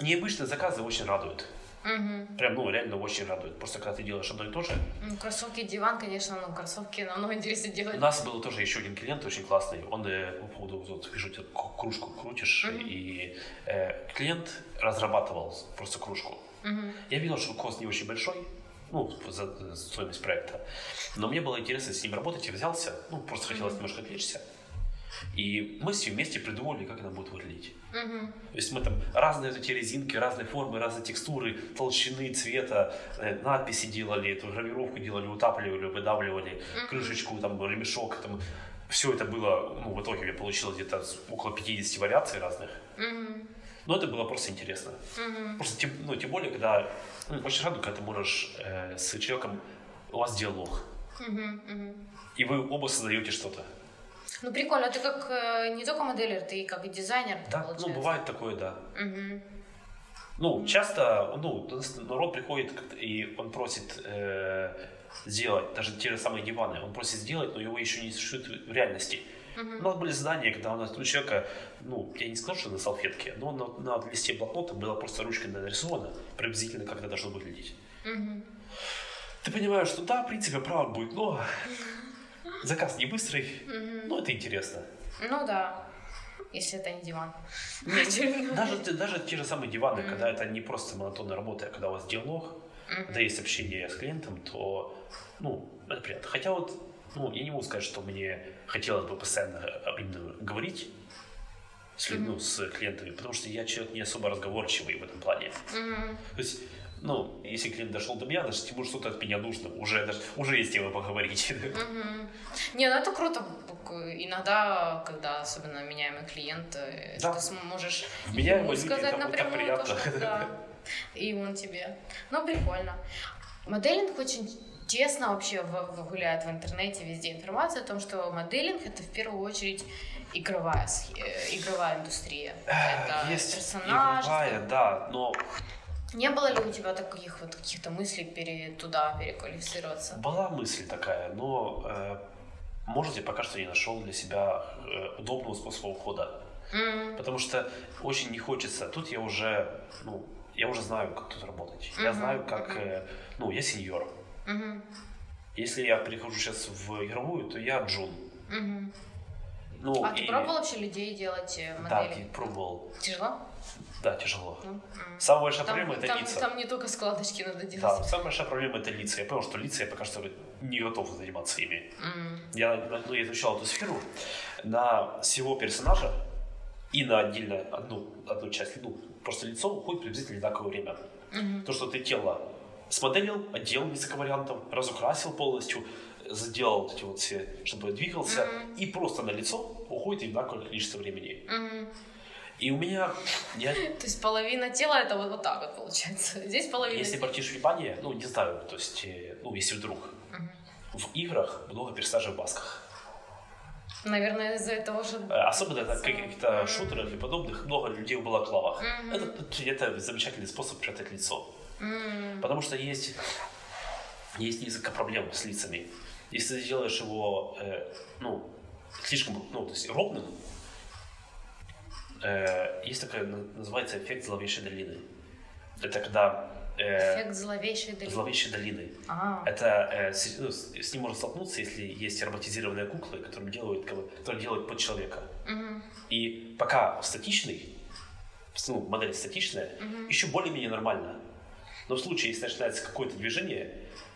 Speaker 2: необычные заказы очень радуют.
Speaker 1: Мгм.
Speaker 2: Прям, ну, реально очень радует. Просто когда ты делаешь одно и то же.
Speaker 1: Ну, кроссовки диван, конечно, ну, кроссовки намного интереснее делать.
Speaker 2: У нас был тоже еще один клиент очень классный. Он э, по поводу, вот, вижу, ты ку- кружку крутишь,
Speaker 1: Мгм.
Speaker 2: и э, клиент разрабатывал просто кружку.
Speaker 1: Мгм.
Speaker 2: Я видел, что кост не очень большой, ну, за за стоимость проекта. Но мне было интересно с ним работать, я взялся, ну, просто хотелось
Speaker 1: Мгм.
Speaker 2: немножко отвлечься. И мы ним вместе придумали, как она будет выглядеть.
Speaker 1: Мгм.
Speaker 2: То есть мы там разные эти резинки, разные формы, разные текстуры, толщины, цвета, э, надписи делали, эту гравировку делали, утапливали, выдавливали,
Speaker 1: Мгм.
Speaker 2: крышечку, там, ремешок, там. Все это было, ну, в итоге у меня получилось где-то около 50 вариаций разных.
Speaker 1: Мгм.
Speaker 2: Но это было просто интересно.
Speaker 1: Мгм.
Speaker 2: Просто тем, ну, тем более, когда ну, очень радует, когда ты можешь э, с человеком, у вас диалог.
Speaker 1: Мгм.
Speaker 2: и вы оба создаете что-то.
Speaker 1: Ну, прикольно, ты как э, не только моделер, ты и как и дизайнер,
Speaker 2: Да,
Speaker 1: получается.
Speaker 2: ну, бывает такое, да.
Speaker 1: Мгм.
Speaker 2: Ну, часто, ну, народ приходит и он просит э, сделать, даже те же самые диваны, он просит сделать, но его еще не существует в реальности.
Speaker 1: Мгм.
Speaker 2: У нас были задания, когда у нас у человека, ну, я не скажу, что на салфетке, но на, на листе блокнота было просто ручкой нарисовано, приблизительно, как это должно выглядеть.
Speaker 1: Мгм.
Speaker 2: Ты понимаешь, что да, в принципе, правок будет, но заказ не быстрый, но это интересно.
Speaker 1: Ну да, если это не диван.
Speaker 2: Даже, даже те же самые диваны, когда это не просто монотонная работа, а когда у вас диалог,
Speaker 1: Мгм.
Speaker 2: когда есть общение с клиентом, то, ну, это приятно. Хотя вот, ну, я не могу сказать, что мне хотелось бы постоянно э, именно говорить с, ну, с клиентами, потому что я человек не особо разговорчивый в этом плане.
Speaker 1: Мгм.
Speaker 2: То есть, ну, если клиент дошел до меня, значит, ему что-то от меня нужно, уже, даже, уже есть тема поговорить.
Speaker 1: Мгм. Не, ну это круто. Иногда, когда особенно меняемый клиент, э,
Speaker 2: Да.
Speaker 1: ты сможешь ему сказать напрямую то, что да. И он тебе. Ну, прикольно. Моделинг очень тесно вообще гуляет в интернете, везде информация о том, что моделинг это в первую очередь игровая, э, игровая индустрия. Это
Speaker 2: Есть
Speaker 1: персонаж.
Speaker 2: игровая, да, но
Speaker 1: Не было ли у тебя таких вот каких-то мыслей пере, туда переквалифицироваться?
Speaker 2: Была мысль такая, но, э, может, я пока что не нашел для себя э, удобного способа ухода.
Speaker 1: М,
Speaker 2: Потому что очень не хочется. Тут я уже, ну, я уже знаю, как тут работать. Я
Speaker 1: Мгм,
Speaker 2: знаю, как, э, ну, я сеньор.
Speaker 1: мгм,
Speaker 2: Если я перехожу сейчас в игровую, то я джун.
Speaker 1: мгм.
Speaker 2: Ну,
Speaker 1: А ты
Speaker 2: и-
Speaker 1: пробовал вообще людей делать э,
Speaker 2: Да,
Speaker 1: модели?
Speaker 2: я пробовал.
Speaker 1: Тяжело?
Speaker 2: Да, тяжело.
Speaker 1: Ну, м.
Speaker 2: Самая большая
Speaker 1: Там,
Speaker 2: проблема это
Speaker 1: там-
Speaker 2: лица.
Speaker 1: там не только складочки надо
Speaker 2: Да,
Speaker 1: делать.
Speaker 2: самая большая проблема это лица. Я понял, что лица я пока что не готов заниматься ими.
Speaker 1: М,
Speaker 2: Я, ну, я изучал эту сферу на всего персонажа и на отдельно одну, одну часть, ну, просто лицо уходит приблизительно одинаковое время.
Speaker 1: мгм.
Speaker 2: То, что ты тело смоделил, отделал несколько вариантов, разукрасил полностью, сделал вот эти вот все, чтобы двигался,
Speaker 1: Мгм.
Speaker 2: и просто на лицо уходит одинаковое количество времени.
Speaker 1: Мгм.
Speaker 2: И у меня, я,
Speaker 1: То есть половина тела это вот, вот так вот получается. Здесь половина
Speaker 2: если обратишь внимание, ну, не знаю, то есть, э, ну, если вдруг,
Speaker 1: Мгм.
Speaker 2: в играх много персонажей в масках.
Speaker 1: Наверное, из-за этого же...
Speaker 2: Э, Особенно на каких-то шутерах и подобных много людей в балаклавах.
Speaker 1: Мгм.
Speaker 2: Это, это замечательный способ прятать лицо.
Speaker 1: М,
Speaker 2: Потому что есть, есть несколько проблем с лицами. Если ты делаешь его э, ну, слишком ну, то есть ровным, э, есть такая, на- называется эффект зловещей долины. Это когда э,
Speaker 1: Эффект зловещей долины.
Speaker 2: зловещей долины.
Speaker 1: А,
Speaker 2: Это э, с, ну, с- с ним можно столкнуться, если есть роботизированные куклы, которые делают, которые делают под человека.
Speaker 1: мгм,
Speaker 2: И пока статичный, ну, модель статичная,
Speaker 1: мгм.
Speaker 2: еще более-менее нормально. Но в случае, если начинается какое-то движение,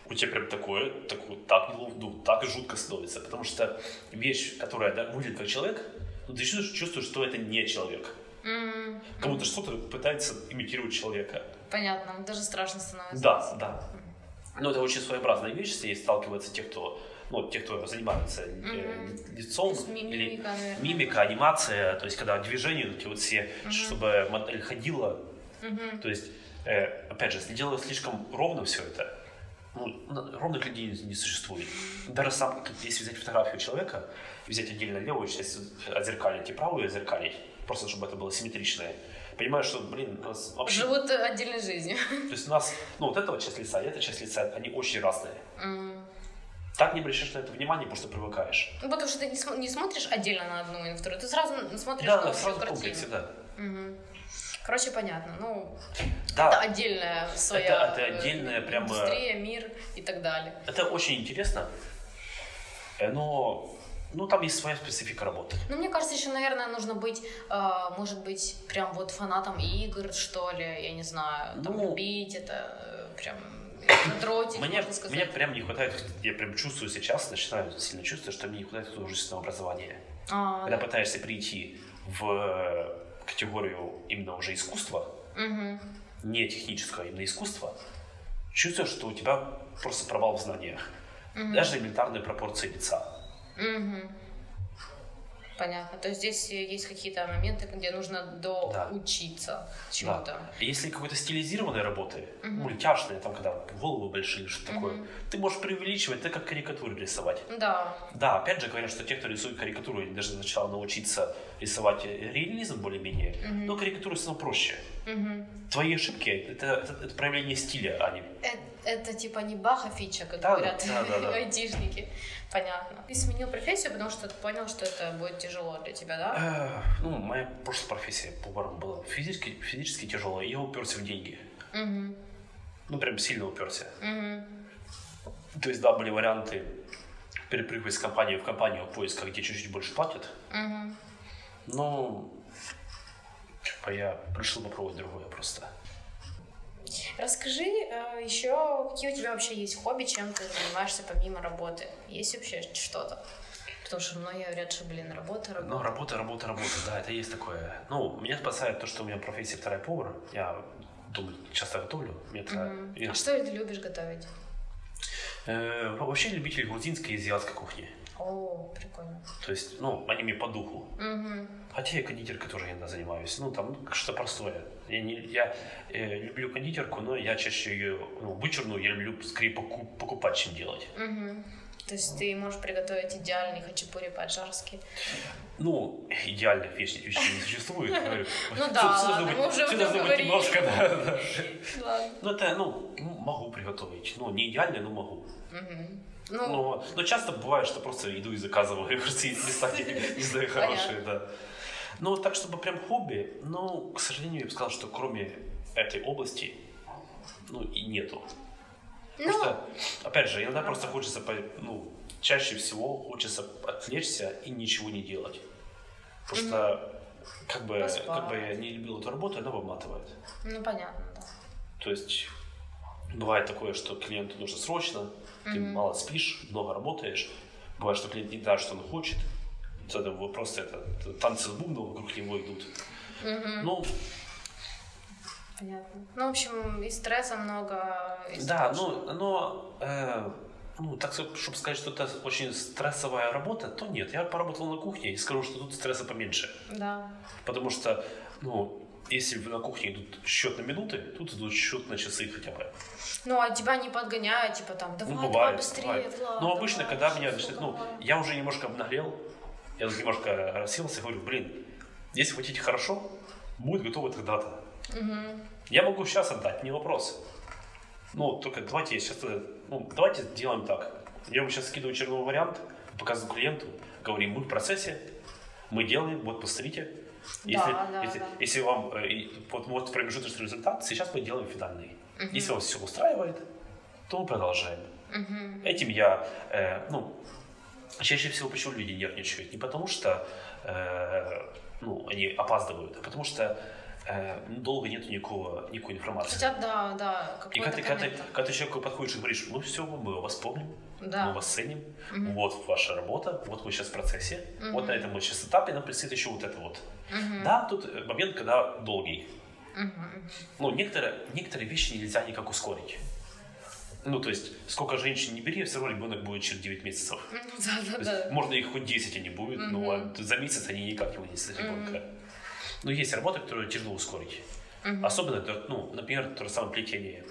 Speaker 2: у тебя прям такое, такое так, ну, так жутко становится. Потому что вещь, которая да, выглядит как человек, ты чувствуешь, чувствуешь, что это не человек.
Speaker 1: М,
Speaker 2: Как будто что-то пытается имитировать человека.
Speaker 1: Понятно, даже страшно становится.
Speaker 2: Да, да. Но это очень своеобразная вещь, ней сталкиваются те, кто, ну, те, кто занимаются э,
Speaker 1: Мгм.
Speaker 2: лицом
Speaker 1: То есть ми-
Speaker 2: или
Speaker 1: мимика, наверное.
Speaker 2: мимика, анимация, то есть когда движения вот эти вот все,
Speaker 1: Мгм.
Speaker 2: чтобы модель ходила,
Speaker 1: Мгм.
Speaker 2: то есть, э, опять же, если делать слишком ровно все это, ну, ровных людей не, существует. Даже сам, если взять фотографию человека взять отдельно левую часть, отзеркалить и правую отзеркалить, просто чтобы это было симметричное, понимаешь, что, блин, у нас вообще...
Speaker 1: Живут э, отдельной жизнью.
Speaker 2: То есть у нас, ну, вот эта вот часть лица и эта часть лица, они очень разные.
Speaker 1: М.
Speaker 2: Так не обращаешь на это внимание, потому что привыкаешь.
Speaker 1: Ну, потому что ты не, см- не смотришь отдельно на одну и на вторую, ты сразу смотришь
Speaker 2: Да,
Speaker 1: на
Speaker 2: да,
Speaker 1: общую
Speaker 2: сразу
Speaker 1: картину.
Speaker 2: комплексе, да.
Speaker 1: Мгм. Короче, понятно. Ну,
Speaker 2: Да.
Speaker 1: это отдельная своя
Speaker 2: Это- это
Speaker 1: э,
Speaker 2: отдельная прямо-
Speaker 1: индустрия, мир и так далее.
Speaker 2: Это очень интересно, э, но ну, там есть своя специфика работы.
Speaker 1: Ну, мне кажется, еще, наверное, нужно быть, э, может быть, прям вот фанатом игр, что ли, я не знаю, там,
Speaker 2: Ну,
Speaker 1: любить это, э, прям дротик,
Speaker 2: Мне,
Speaker 1: можно сказать.
Speaker 2: мне прям не хватает, я прям чувствую сейчас, начинаю сильно чувствовать, что мне не хватает художественного образования.
Speaker 1: А,
Speaker 2: Когда
Speaker 1: да.
Speaker 2: пытаешься перейти в э, категорию именно уже искусства,
Speaker 1: Мгм.
Speaker 2: не технического, а именно искусства, чувствуешь, что у тебя просто провал в знаниях. Даже элементарные пропорции лица.
Speaker 1: Мгм. Понятно. То есть здесь э, есть какие-то моменты, где нужно доучиться чему-то.
Speaker 2: Да. Если какой-то стилизированной работы, мультяшные, там, когда головы большие, что такое, ты можешь преувеличивать, это как карикатуры рисовать.
Speaker 1: Да.
Speaker 2: Да, опять же говорят, что те, кто рисует карикатуру, они должны сначала научиться рисовать реализм более-менее, но карикатуры все равно проще.
Speaker 1: Мгм.
Speaker 2: Твои ошибки это, это, это проявление стиля, а не
Speaker 1: Э- Это, типа не баха фича, как
Speaker 2: Да,
Speaker 1: говорят
Speaker 2: да, да, да.
Speaker 1: айтишники. Понятно. Ты сменил профессию, потому что ты понял, что это будет тяжело для тебя, да?
Speaker 2: Ну, моя прошлая профессия поваром была физически, физически тяжелая, я уперся в деньги.
Speaker 1: Мгм.
Speaker 2: Ну, прям сильно уперся.
Speaker 1: Мгм.
Speaker 2: То есть, да, были варианты перепрыгивать с компании в компанию в поисках, где чуть-чуть больше платят.
Speaker 1: Мгм.
Speaker 2: Но типа, я решил попробовать другое просто.
Speaker 1: Расскажи э, еще, какие у тебя вообще есть хобби, чем ты занимаешься помимо работы? Есть вообще что-то? Потому что многие говорят, что, блин, работа, работа.
Speaker 2: Ну, работа, работа, работа, да, это есть такое. Ну, меня спасает то, что у меня профессия вторая повар. Я думаю, часто готовлю. Мне это-
Speaker 1: Мгм.
Speaker 2: я-
Speaker 1: А что ты любишь готовить?
Speaker 2: Э, вообще любитель грузинской и азиатской кухни.
Speaker 1: О, прикольно.
Speaker 2: То есть, ну, они мне по духу.
Speaker 1: Мгм.
Speaker 2: Хотя я кондитеркой тоже иногда занимаюсь. Ну, там ну, что-то простое. Я, не, я э, люблю кондитерку, но я чаще ее, ну, вычурную я люблю скорее поку- покупать, чем делать.
Speaker 1: Мгм. То есть ты можешь приготовить идеальный хачапури по-аджарски.
Speaker 2: Ну, идеальных вещей, вещей не существует. говорю.
Speaker 1: Ну да, мы уже
Speaker 2: должно быть немножко, да. Ну, это, ну, ну, могу приготовить. Ну, не идеально, но могу.
Speaker 1: Ну,
Speaker 2: Но, но часто бывает, что просто иду и заказываю просто из места, не знаю, хорошие, да. Ну, так, чтобы прям хобби, ну, к сожалению, я бы сказал, что кроме этой области, ну, и нету. Потому
Speaker 1: Ну.
Speaker 2: что, опять же, иногда просто хочется, ну, чаще всего хочется отвлечься и ничего не делать. Потому что, как бы,
Speaker 1: Поспать.
Speaker 2: как бы я не любил эту работу, она выматывает.
Speaker 1: ну понятно, да.
Speaker 2: То есть бывает такое, что клиенту нужно срочно, ты мало спишь, много работаешь. Бывает, что клиент не знает, что он хочет. То это просто это, это танцы с бубном вокруг него идут. Ну,
Speaker 1: Понятно. Ну, в общем, и стресса много. и
Speaker 2: да, ну, но, э, ну, так, чтобы сказать, что это очень стрессовая работа, то нет. Я поработал на кухне и скажу, что тут стресса поменьше.
Speaker 1: Да.
Speaker 2: Потому что, ну, если на кухне идут счет на минуты, тут идут счет на часы хотя бы.
Speaker 1: Ну, а тебя не подгоняют, типа там, давай,
Speaker 2: Ну,
Speaker 1: давай
Speaker 2: бывает,
Speaker 1: быстрее,
Speaker 2: бывает.
Speaker 1: Влад,
Speaker 2: Но обычно,
Speaker 1: давай,
Speaker 2: когда меня начинает, ну,
Speaker 1: давай».
Speaker 2: я уже немножко обнаглел, я тут немножко расселся и говорю, блин, если хотите хорошо, будет готово тогда-то. Я могу сейчас отдать, не вопрос. Ну, только давайте я сейчас, э, ну, давайте сделаем так. Я вам сейчас скидываю черновой вариант, показываю клиенту, говорим, мы в процессе, мы делаем, вот посмотрите. Если,
Speaker 1: да,
Speaker 2: если,
Speaker 1: да.
Speaker 2: если вам э, вот, вот промежуточный результат, сейчас мы делаем финальный. Если вас все устраивает, то мы продолжаем. Этим я, э, ну, чаще всего почему люди нервничают? Не потому что, э, ну, они опаздывают, а потому что э, долго нет никакого, никакой информации.
Speaker 1: Хотят, да, да,
Speaker 2: И когда ты, когда, ты, когда ты человеку подходишь и говоришь, ну все, мы вас помним,
Speaker 1: Да.
Speaker 2: мы вас ценим, вот ваша работа, вот мы сейчас в процессе, вот на этом мы сейчас этапе, нам предстоит еще вот это вот. Да, тут момент, когда долгий. Ну, некоторые, некоторые вещи нельзя никак ускорить. Ну, то есть, сколько женщин не бери, все равно ребенок будет через 9 месяцев.
Speaker 1: Ну, Да, да,
Speaker 2: То
Speaker 1: да.
Speaker 2: есть, можно их хоть 10 и не будет, но а за месяц они никак не вынесут ребенка. Но есть работы, которые тяжело ускорить. Особенно, это, ну, например, то же самое плетение.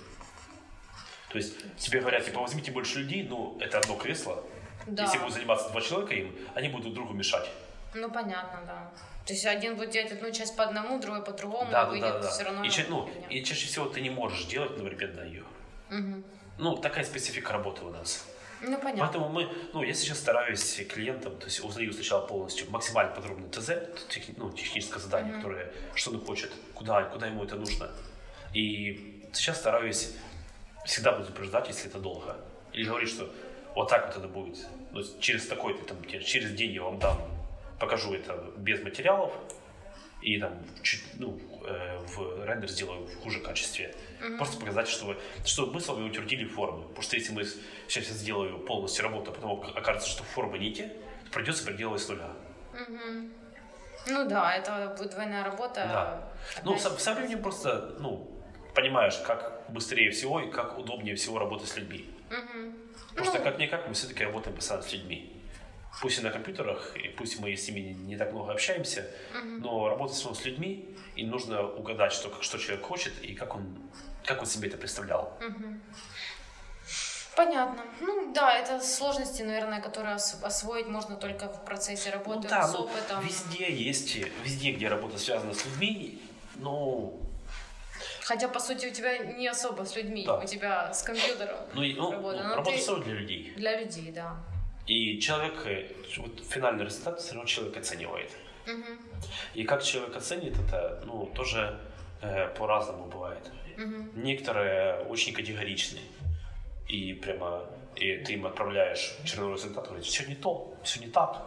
Speaker 2: То есть тебе говорят, типа, возьмите больше людей, ну, это одно кресло.
Speaker 1: Да.
Speaker 2: Если будут заниматься два человека им, они будут друг другу мешать.
Speaker 1: Ну, понятно, да. То есть один будет делать одну часть по одному, другой по другому,
Speaker 2: Да, да,
Speaker 1: выйдет
Speaker 2: да, да.
Speaker 1: все равно...
Speaker 2: И, ча- ну, и чаще всего ты не можешь делать одновременно ее. Ну, такая специфика работы у нас.
Speaker 1: Ну, понятно.
Speaker 2: Поэтому мы, ну, я сейчас стараюсь клиентам, то есть узнаю сначала полностью максимально подробный ТЗ, тех- ну, техническое задание, которое, что он хочет, куда, куда ему это нужно. И сейчас стараюсь всегда предупреждать, если это долго. Или говорить, что вот так вот это будет. Ну, через такой-то, там, через день я вам дам, покажу это без материалов, и там чуть, ну, э, в рендер сделаю в хуже качестве. Просто показать, что, вы, что мы с вами утвердили формы. Потому что если мы сейчас я сделаю полностью работу, а потом окажется, что формы не те, то придется переделывать с нуля.
Speaker 1: Ну да, это будет двойная работа.
Speaker 2: Да. Ну, со, со временем просто, ну, понимаешь, как быстрее всего и как удобнее всего работать с людьми. Потому что
Speaker 1: Ну.
Speaker 2: как-никак мы все-таки работаем постоянно с людьми. Пусть и на компьютерах, и пусть мы с ними не, не так много общаемся, но работать равно с людьми, и нужно угадать, что, что человек хочет и как он, как он себе это представлял.
Speaker 1: Понятно. Ну да, это сложности, наверное, которые ос- освоить можно только в процессе
Speaker 2: Ну
Speaker 1: работы
Speaker 2: да,
Speaker 1: с
Speaker 2: ну,
Speaker 1: опытом.
Speaker 2: везде есть, везде, где работа связана с людьми, ну,
Speaker 1: Хотя, по сути, у тебя не особо с людьми,
Speaker 2: Да.
Speaker 1: у тебя с компьютером
Speaker 2: ну, и- ну,
Speaker 1: работа.
Speaker 2: ну, работа
Speaker 1: ты-
Speaker 2: все для людей.
Speaker 1: Для людей, да.
Speaker 2: И человек, э, вот финальный результат все равно человек оценивает. И как человек оценит это, ну, тоже э, по-разному бывает. Некоторые очень категоричны. И прямо и ты им отправляешь черновой результат, говорит, все не то, все не так.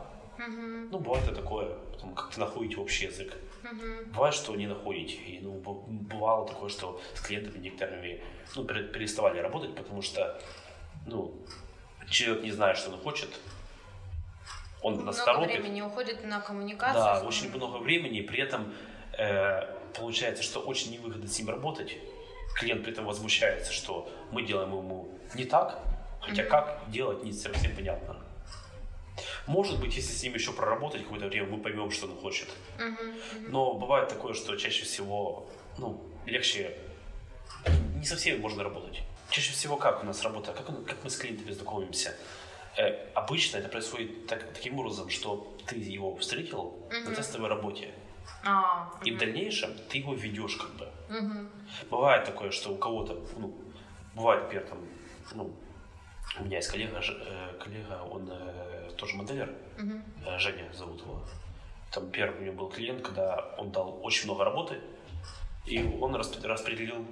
Speaker 2: Ну, бывает и такое, потом как-то находите общий язык. Бывает, что не находите. И, ну, бывало такое, что с клиентами некоторыми ну, пере- переставали работать, потому что ну, человек не знает, что он хочет. Он нас
Speaker 1: Много
Speaker 2: торопит.
Speaker 1: времени уходит на коммуникацию.
Speaker 2: Да, очень много времени, и при этом э, получается, что очень невыгодно с ним работать. Клиент при этом возмущается, что мы делаем ему не так, хотя как делать не совсем понятно. Может быть, если с ним еще проработать какое-то время, мы поймем, что он хочет. Но бывает такое, что чаще всего ну, легче не со всеми можно работать. Чаще всего как у нас работа, как, как мы с клиентами знакомимся. Э, обычно это происходит так- таким образом, что ты его встретил на тестовой работе,
Speaker 1: А,
Speaker 2: и в дальнейшем ты его ведешь как бы. Бывает такое, что у кого-то, ну, бывает, например, там, ну, у меня есть коллега, э, коллега он э, тоже моделер, э, Женя зовут его. Там первый у него был клиент, когда он дал очень много работы, и он распределил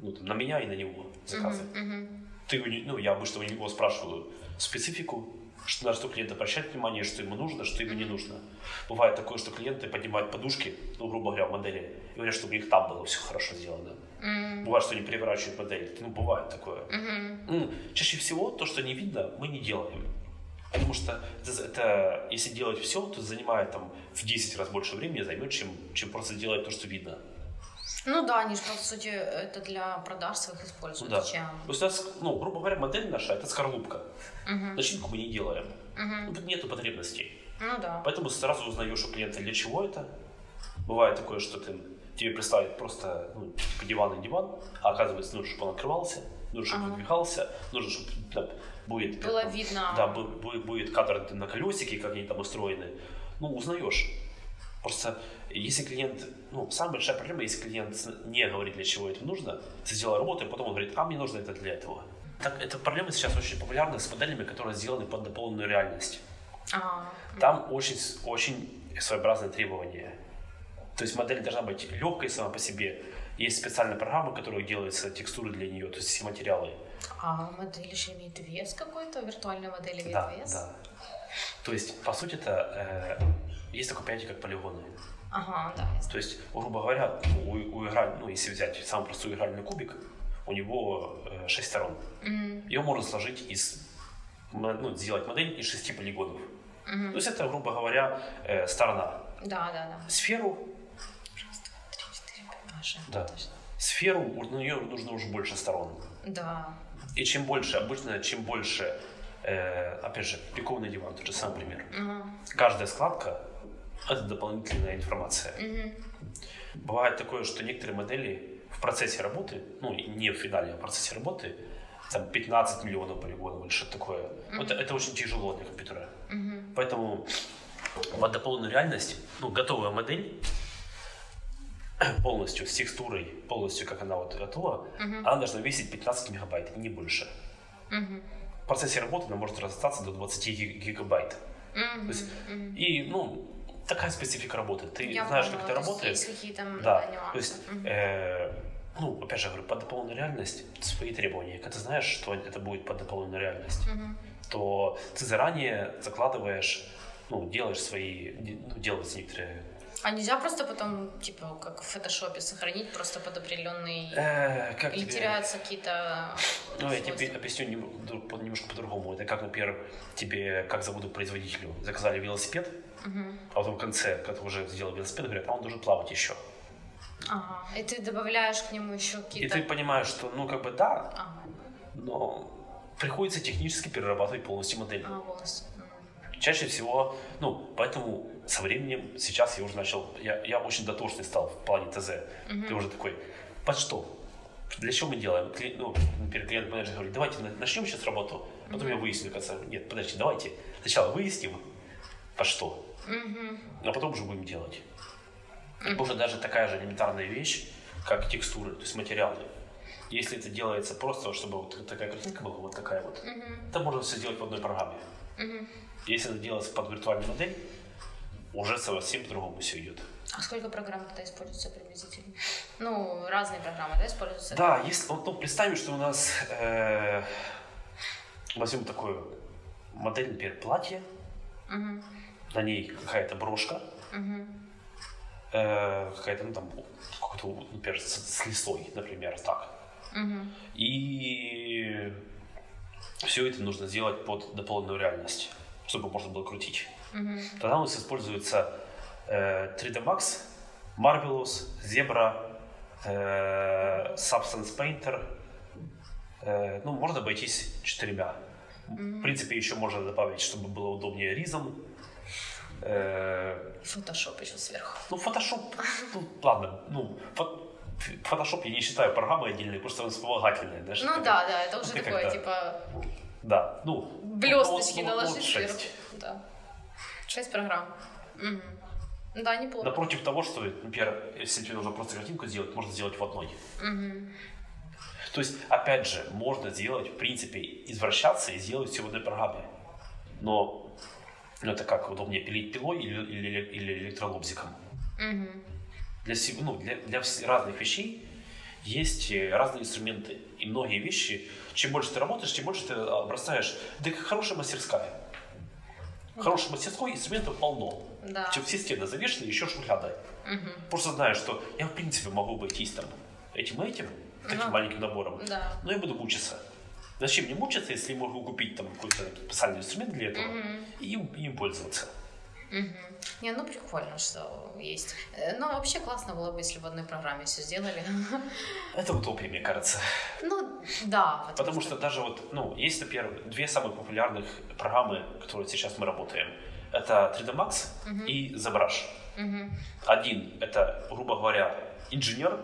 Speaker 2: ну, там, на меня и на него заказы. Ты, у не- ну, я обычно у него спрашиваю специфику, что, на что клиент обращает внимание, что ему нужно, что ему не нужно. Бывает такое, что клиенты поднимают подушки, ну, грубо говоря, в модели, и говорят, чтобы у них там было все хорошо сделано. Бывает, что они переворачивают модель. Ну, бывает такое. Ну, чаще всего то, что не видно, мы не делаем. Потому что это, это, если делать все, то занимает там в 10 раз больше времени займет, чем, чем просто делать то, что видно.
Speaker 1: Ну да, они же, по сути, это для продаж своих
Speaker 2: Ну
Speaker 1: используют.
Speaker 2: да.
Speaker 1: Зачем?
Speaker 2: То есть у нас, ну, грубо говоря, модель наша это скорлупка. Начинку мы не делаем. Ну, тут нету потребностей.
Speaker 1: Ну да.
Speaker 2: Поэтому сразу узнаешь у клиента, для чего это. Бывает такое, что ты, тебе представят просто ну, типа диван и диван, а оказывается, нужно, чтобы он открывался, нужно, чтобы
Speaker 1: Ага.
Speaker 2: выдвигался, нужно, чтобы да, будет,
Speaker 1: Было
Speaker 2: там,
Speaker 1: видно.
Speaker 2: Да, бу- бу- будет кадр на колесике, как они там устроены. Ну, узнаешь. Просто если клиент, ну, самая большая проблема, если клиент не говорит, для чего это нужно, ты сделал работу, и потом он говорит, а мне нужно это для этого. Так, эта проблема сейчас очень популярна с моделями, которые сделаны под дополненную реальность.
Speaker 1: А,
Speaker 2: Там очень, очень своеобразные требования. То есть модель должна быть легкой сама по себе. Есть специальная программа, которая делается текстуры для нее, то есть все материалы.
Speaker 1: а модель еще имеет вес какой-то? Виртуальная модель имеет
Speaker 2: Да,
Speaker 1: вес?
Speaker 2: да. То есть, по сути, это э, есть такое понятие, как полигоны.
Speaker 1: Ага, да.
Speaker 2: То есть, грубо говоря, у, у играль- ну, если взять самый простой игральный кубик, у него э, 6 сторон. Его можно сложить из, ну, сделать модель из 6 полигонов. То есть это, грубо говоря, э, сторона.
Speaker 1: Да, да, да.
Speaker 2: Сферу
Speaker 1: Три, четыре, пять, шесть,
Speaker 2: Да. Сферу, у нее нужно уже больше сторон.
Speaker 1: Да.
Speaker 2: И чем больше, обычно, чем больше, э, опять же, пиковный диван, тот же самый пример. Каждая складка – это дополнительная информация. Бывает такое, что некоторые модели в процессе работы, ну, не в финале, а в процессе работы, там 15 миллионов полигонов или что-то такое. Это, это очень тяжело для компьютера. Поэтому под дополненную реальность, ну, готовая модель, полностью с текстурой, полностью как она вот готова, она должна весить 15 мегабайт, и не больше. в процессе работы она может разостаться до 20 гигабайт.
Speaker 1: Мгм,
Speaker 2: То есть,
Speaker 1: мгм.
Speaker 2: И, ну, такая специфика работы. Ты
Speaker 1: Я
Speaker 2: знаешь,
Speaker 1: поняла,
Speaker 2: как это работает.
Speaker 1: Есть какие-то
Speaker 2: Да,
Speaker 1: нюансы.
Speaker 2: то есть,
Speaker 1: Мгм.
Speaker 2: э, ну, опять же говорю, под дополненную реальность свои требования. Когда ты знаешь, что это будет под дополненную реальность,
Speaker 1: Мгм.
Speaker 2: то ты заранее закладываешь, ну, делаешь свои, ну, делаются некоторые...
Speaker 1: А нельзя просто потом, типа, как в фотошопе, сохранить просто под определенный...
Speaker 2: Э, как
Speaker 1: Или
Speaker 2: тебе-
Speaker 1: теряются какие-то
Speaker 2: Ну, я тебе объясню немножко по-другому. Это как, например, тебе, как зовут производителю, заказали велосипед,
Speaker 1: Мгм.
Speaker 2: а потом в конце, когда ты уже сделал велосипед, говорят, а он должен плавать еще.
Speaker 1: Ага. И ты добавляешь к нему еще
Speaker 2: И
Speaker 1: какие-то...
Speaker 2: ты понимаешь, что, ну, как бы да,
Speaker 1: Ага.
Speaker 2: но приходится технически перерабатывать полностью модель.
Speaker 1: А, волос. Мгм.
Speaker 2: Чаще всего, ну, поэтому со временем сейчас я уже начал, я, я очень дотошный стал в плане ТЗ. Ты уже такой, под что? Для чего мы делаем? Кли- ну, например, клиент менеджер говорит, давайте на- начнем сейчас работу. Потом я выясню, кажется, нет, подожди, давайте сначала выясним, под что,
Speaker 1: Мгм.
Speaker 2: а потом уже будем делать. Потому что даже такая же элементарная вещь, как текстуры, то есть материалы. Если это делается просто, чтобы вот такая картинка была, вот такая вот,
Speaker 1: Мгм.
Speaker 2: это можно все сделать в одной программе.
Speaker 1: Мгм.
Speaker 2: Если это делается под виртуальную модель, уже совсем по-другому все идет.
Speaker 1: А сколько программ тогда используется приблизительно? Ну, разные программы, да, используются?
Speaker 2: Да, если, вот, ну, представим, что у нас э, возьмем такую модель, например, платье,
Speaker 1: Мгм.
Speaker 2: На ней какая-то брошка,
Speaker 1: Мгм.
Speaker 2: э, какая-то, ну, там, какой-то, например, с, с лисой, например, так.
Speaker 1: Мгм.
Speaker 2: И все это нужно сделать под дополненную реальность, чтобы можно было крутить.
Speaker 1: Мгм.
Speaker 2: Тогда у нас используется э, 3D Max, Marvelous, Zebra, э, Substance Painter. Э, ну, можно обойтись четырьмя. В принципе, еще можно добавить, чтобы было удобнее Reason. Э,
Speaker 1: Фотошоп еще сверху.
Speaker 2: ну, Photoshop, ну, ладно, ну, фо- Photoshop я не считаю программой отдельной, просто он вспомогательный. знаешь,
Speaker 1: Ну да, да, это уже такое, типа,
Speaker 2: Да, ну,
Speaker 1: блесточки
Speaker 2: ну, вот-
Speaker 1: наложить сверху. Да. Шесть программ. Мгм. Да, неплохо.
Speaker 2: Напротив того, что, например, если тебе нужно просто картинку сделать, можно сделать в одной.
Speaker 1: Мгм.
Speaker 2: То есть, опять же, можно сделать, в принципе, извращаться и сделать все в одной программе. Но ну, это как удобнее пилить пилой или, или, или электролобзиком.
Speaker 1: Мгм.
Speaker 2: Для, ну, для, для разных вещей есть э, разные инструменты. И многие вещи, чем больше ты работаешь, тем больше ты обрастаешь. Да как хорошая мастерская. Хорошей мастерской инструментов полно.
Speaker 1: Да.
Speaker 2: Чем все стены завешены, еще шухлядай.
Speaker 1: Мгм.
Speaker 2: Просто знаешь, что я в принципе могу обойтись там этим и этим, таким
Speaker 1: Ага.
Speaker 2: маленьким набором.
Speaker 1: Да.
Speaker 2: Но я буду мучиться. Зачем мне мучиться, если я могу купить там какой-то специальный инструмент для этого и им, им пользоваться?
Speaker 1: Мгм. Не, ну прикольно, что есть. Э, Ну, вообще классно было бы, если в одной программе все сделали.
Speaker 2: Это утопия, мне кажется.
Speaker 1: Ну, да.
Speaker 2: Потому что даже вот, ну, есть, например, две самых популярных программы, которые сейчас мы работаем. Это 3D Max и ZBrush.
Speaker 1: Мгм.
Speaker 2: Один — это, грубо говоря, инженер,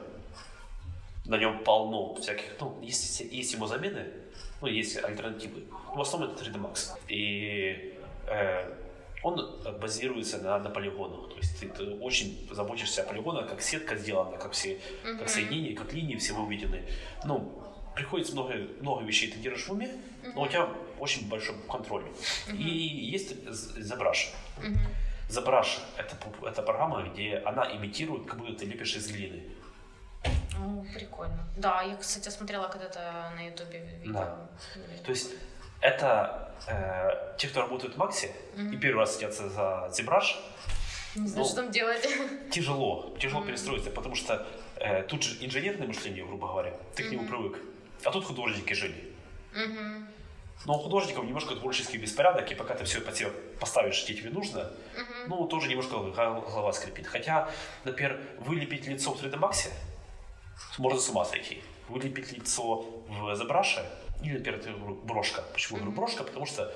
Speaker 2: на нем полно всяких, ну, есть, есть ему замены, ну, есть альтернативы. В основном это 3D Max. И э, он базируется на, на полигонах. То есть ты, ты очень заботишься о полигонах, как сетка сделана, как все, как соединения, как линии все выведены. Ну, приходится много, много вещей ты держишь в уме, но у тебя очень большой контроль. И есть ZBrush. ZBrush это, это программа, где она имитирует, как будто ты лепишь из глины.
Speaker 1: Прикольно. Да, я, кстати, смотрела когда-то на ютубе видео.
Speaker 2: Да. То есть это э, те, кто работают в Максе и первый раз садятся за ZBrush,
Speaker 1: Не знаю,
Speaker 2: Ну,
Speaker 1: что там делать.
Speaker 2: тяжело, тяжело перестроиться, потому что э, тут же инженерное мышление, грубо говоря, ты к нему привык, а тут художники жили.
Speaker 1: Мгм.
Speaker 2: Но у художников немножко творческий беспорядок, и пока ты все под себя поставишь, где тебе нужно, ну, тоже немножко гол- голова скрипит. Хотя, например, вылепить лицо в 3D Max можно с ума сойти. Вылепить лицо в ZBrush, или, например, брошка. Почему говорю брошка? Потому что.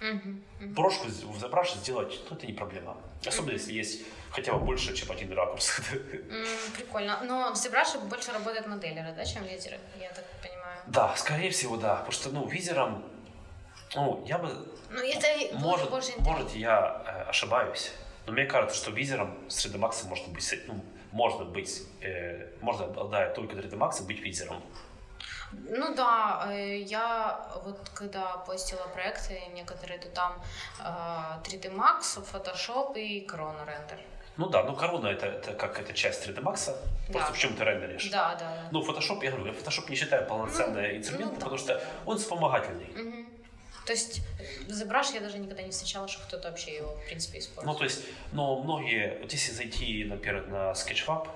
Speaker 1: Мгм.
Speaker 2: Брошку в ZBrush сделать, ну, это не проблема. Особенно, если есть хотя бы больше, чем один ракурс.
Speaker 1: Прикольно. Но в ZBrush больше работают моделеры, да, чем лидеры, я так понимаю.
Speaker 2: Да, скорее всего, да. Потому что, ну, визером, ну, я бы
Speaker 1: Ну, это
Speaker 2: Может,
Speaker 1: больше
Speaker 2: может я э, ошибаюсь, но мне кажется, что визером с 3D Max можно быть, ну, можно быть, э, можно обладая только 3D Max быть визером.
Speaker 1: Ну да, э, я вот когда постила проекты некоторые, то там 3D э, Max, Photoshop и Corona Render.
Speaker 2: Ну да, ну корона это, это как это часть 3D Max, просто
Speaker 1: Да.
Speaker 2: в чем ты рендеришь.
Speaker 1: Да, да, да.
Speaker 2: Ну, Photoshop, я говорю, я Photoshop не считаю полноценным
Speaker 1: Ну,
Speaker 2: инструментом,
Speaker 1: ну да.
Speaker 2: потому что он вспомогательный.
Speaker 1: Мгм. То есть ZBrush я даже никогда не встречала, что кто-то вообще его, в принципе,
Speaker 2: Ну,
Speaker 1: использует.
Speaker 2: то есть, но многие, вот если зайти, например, на Sketchfab,